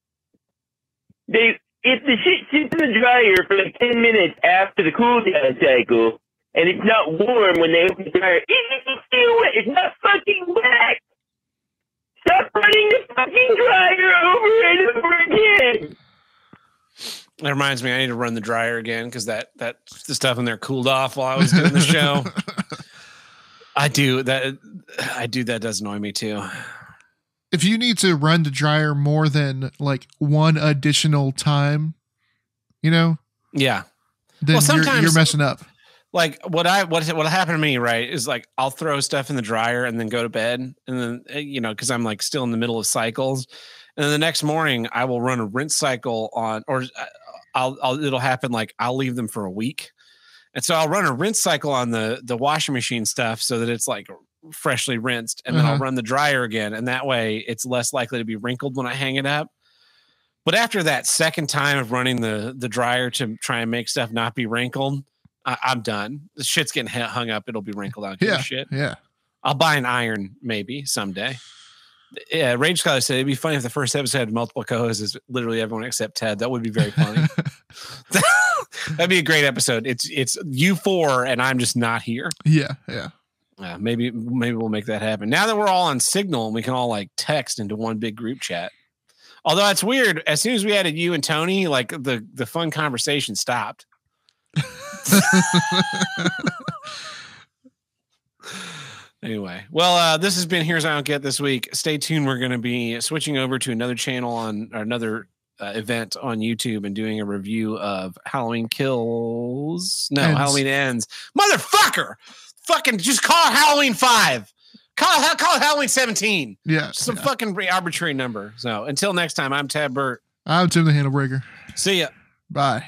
They if the shit sits in the dryer for like 10 minutes after the cool down cycle, and it's not warm when they open the dryer, it's still wet. It's not fucking wet. Stop running the fucking dryer over and over again. That reminds me, I need to run the dryer again because that that the stuff in there cooled off while I was doing the show. I do that. I do that. Does annoy me too. If you need to run the dryer more than like one additional time, you know, Yeah. then Well, you're, you're messing up. like what I what what happened to me right is like I'll throw stuff in the dryer and then go to bed and then eh, you know because I'm like still in the middle of cycles and then the next morning I will run a rinse cycle on or uh, I'll, I'll it'll happen like I'll leave them for a week and so I'll run a rinse cycle on the the washing machine stuff so that it's like freshly rinsed and then I'll Uh-huh. run the dryer again and that way it's less likely to be wrinkled when I hang it up. But after that second time of running the the dryer to try and make stuff not be wrinkled, I, I'm done. The shit's getting hung up. It'll be wrinkled out. Yeah, shit. yeah. I'll buy an iron maybe someday. Yeah, Rage Scholar said it'd be funny if the first episode had multiple co-hosts, is literally everyone except Ted. That would be very funny. That'd be a great episode. It's it's you four and I'm just not here. Yeah, yeah. Yeah, maybe maybe we'll make that happen. Now that we're all on Signal and we can all like text into one big group chat. Although that's weird, as soon as we added you and Tony, like the the fun conversation stopped. Anyway, well, uh, this has been Here's I Don't Get this week. Stay tuned. We're going to be switching over to another channel on another uh, event on YouTube and doing a review of Halloween Kills. No, Ends. Halloween Ends. Motherfucker! Fucking just call Halloween 5. Call call Halloween 17. Yeah. Some yeah. fucking arbitrary number. So until next time, I'm Ted Burt. I'm Tim the Handlebreaker. See ya. Bye.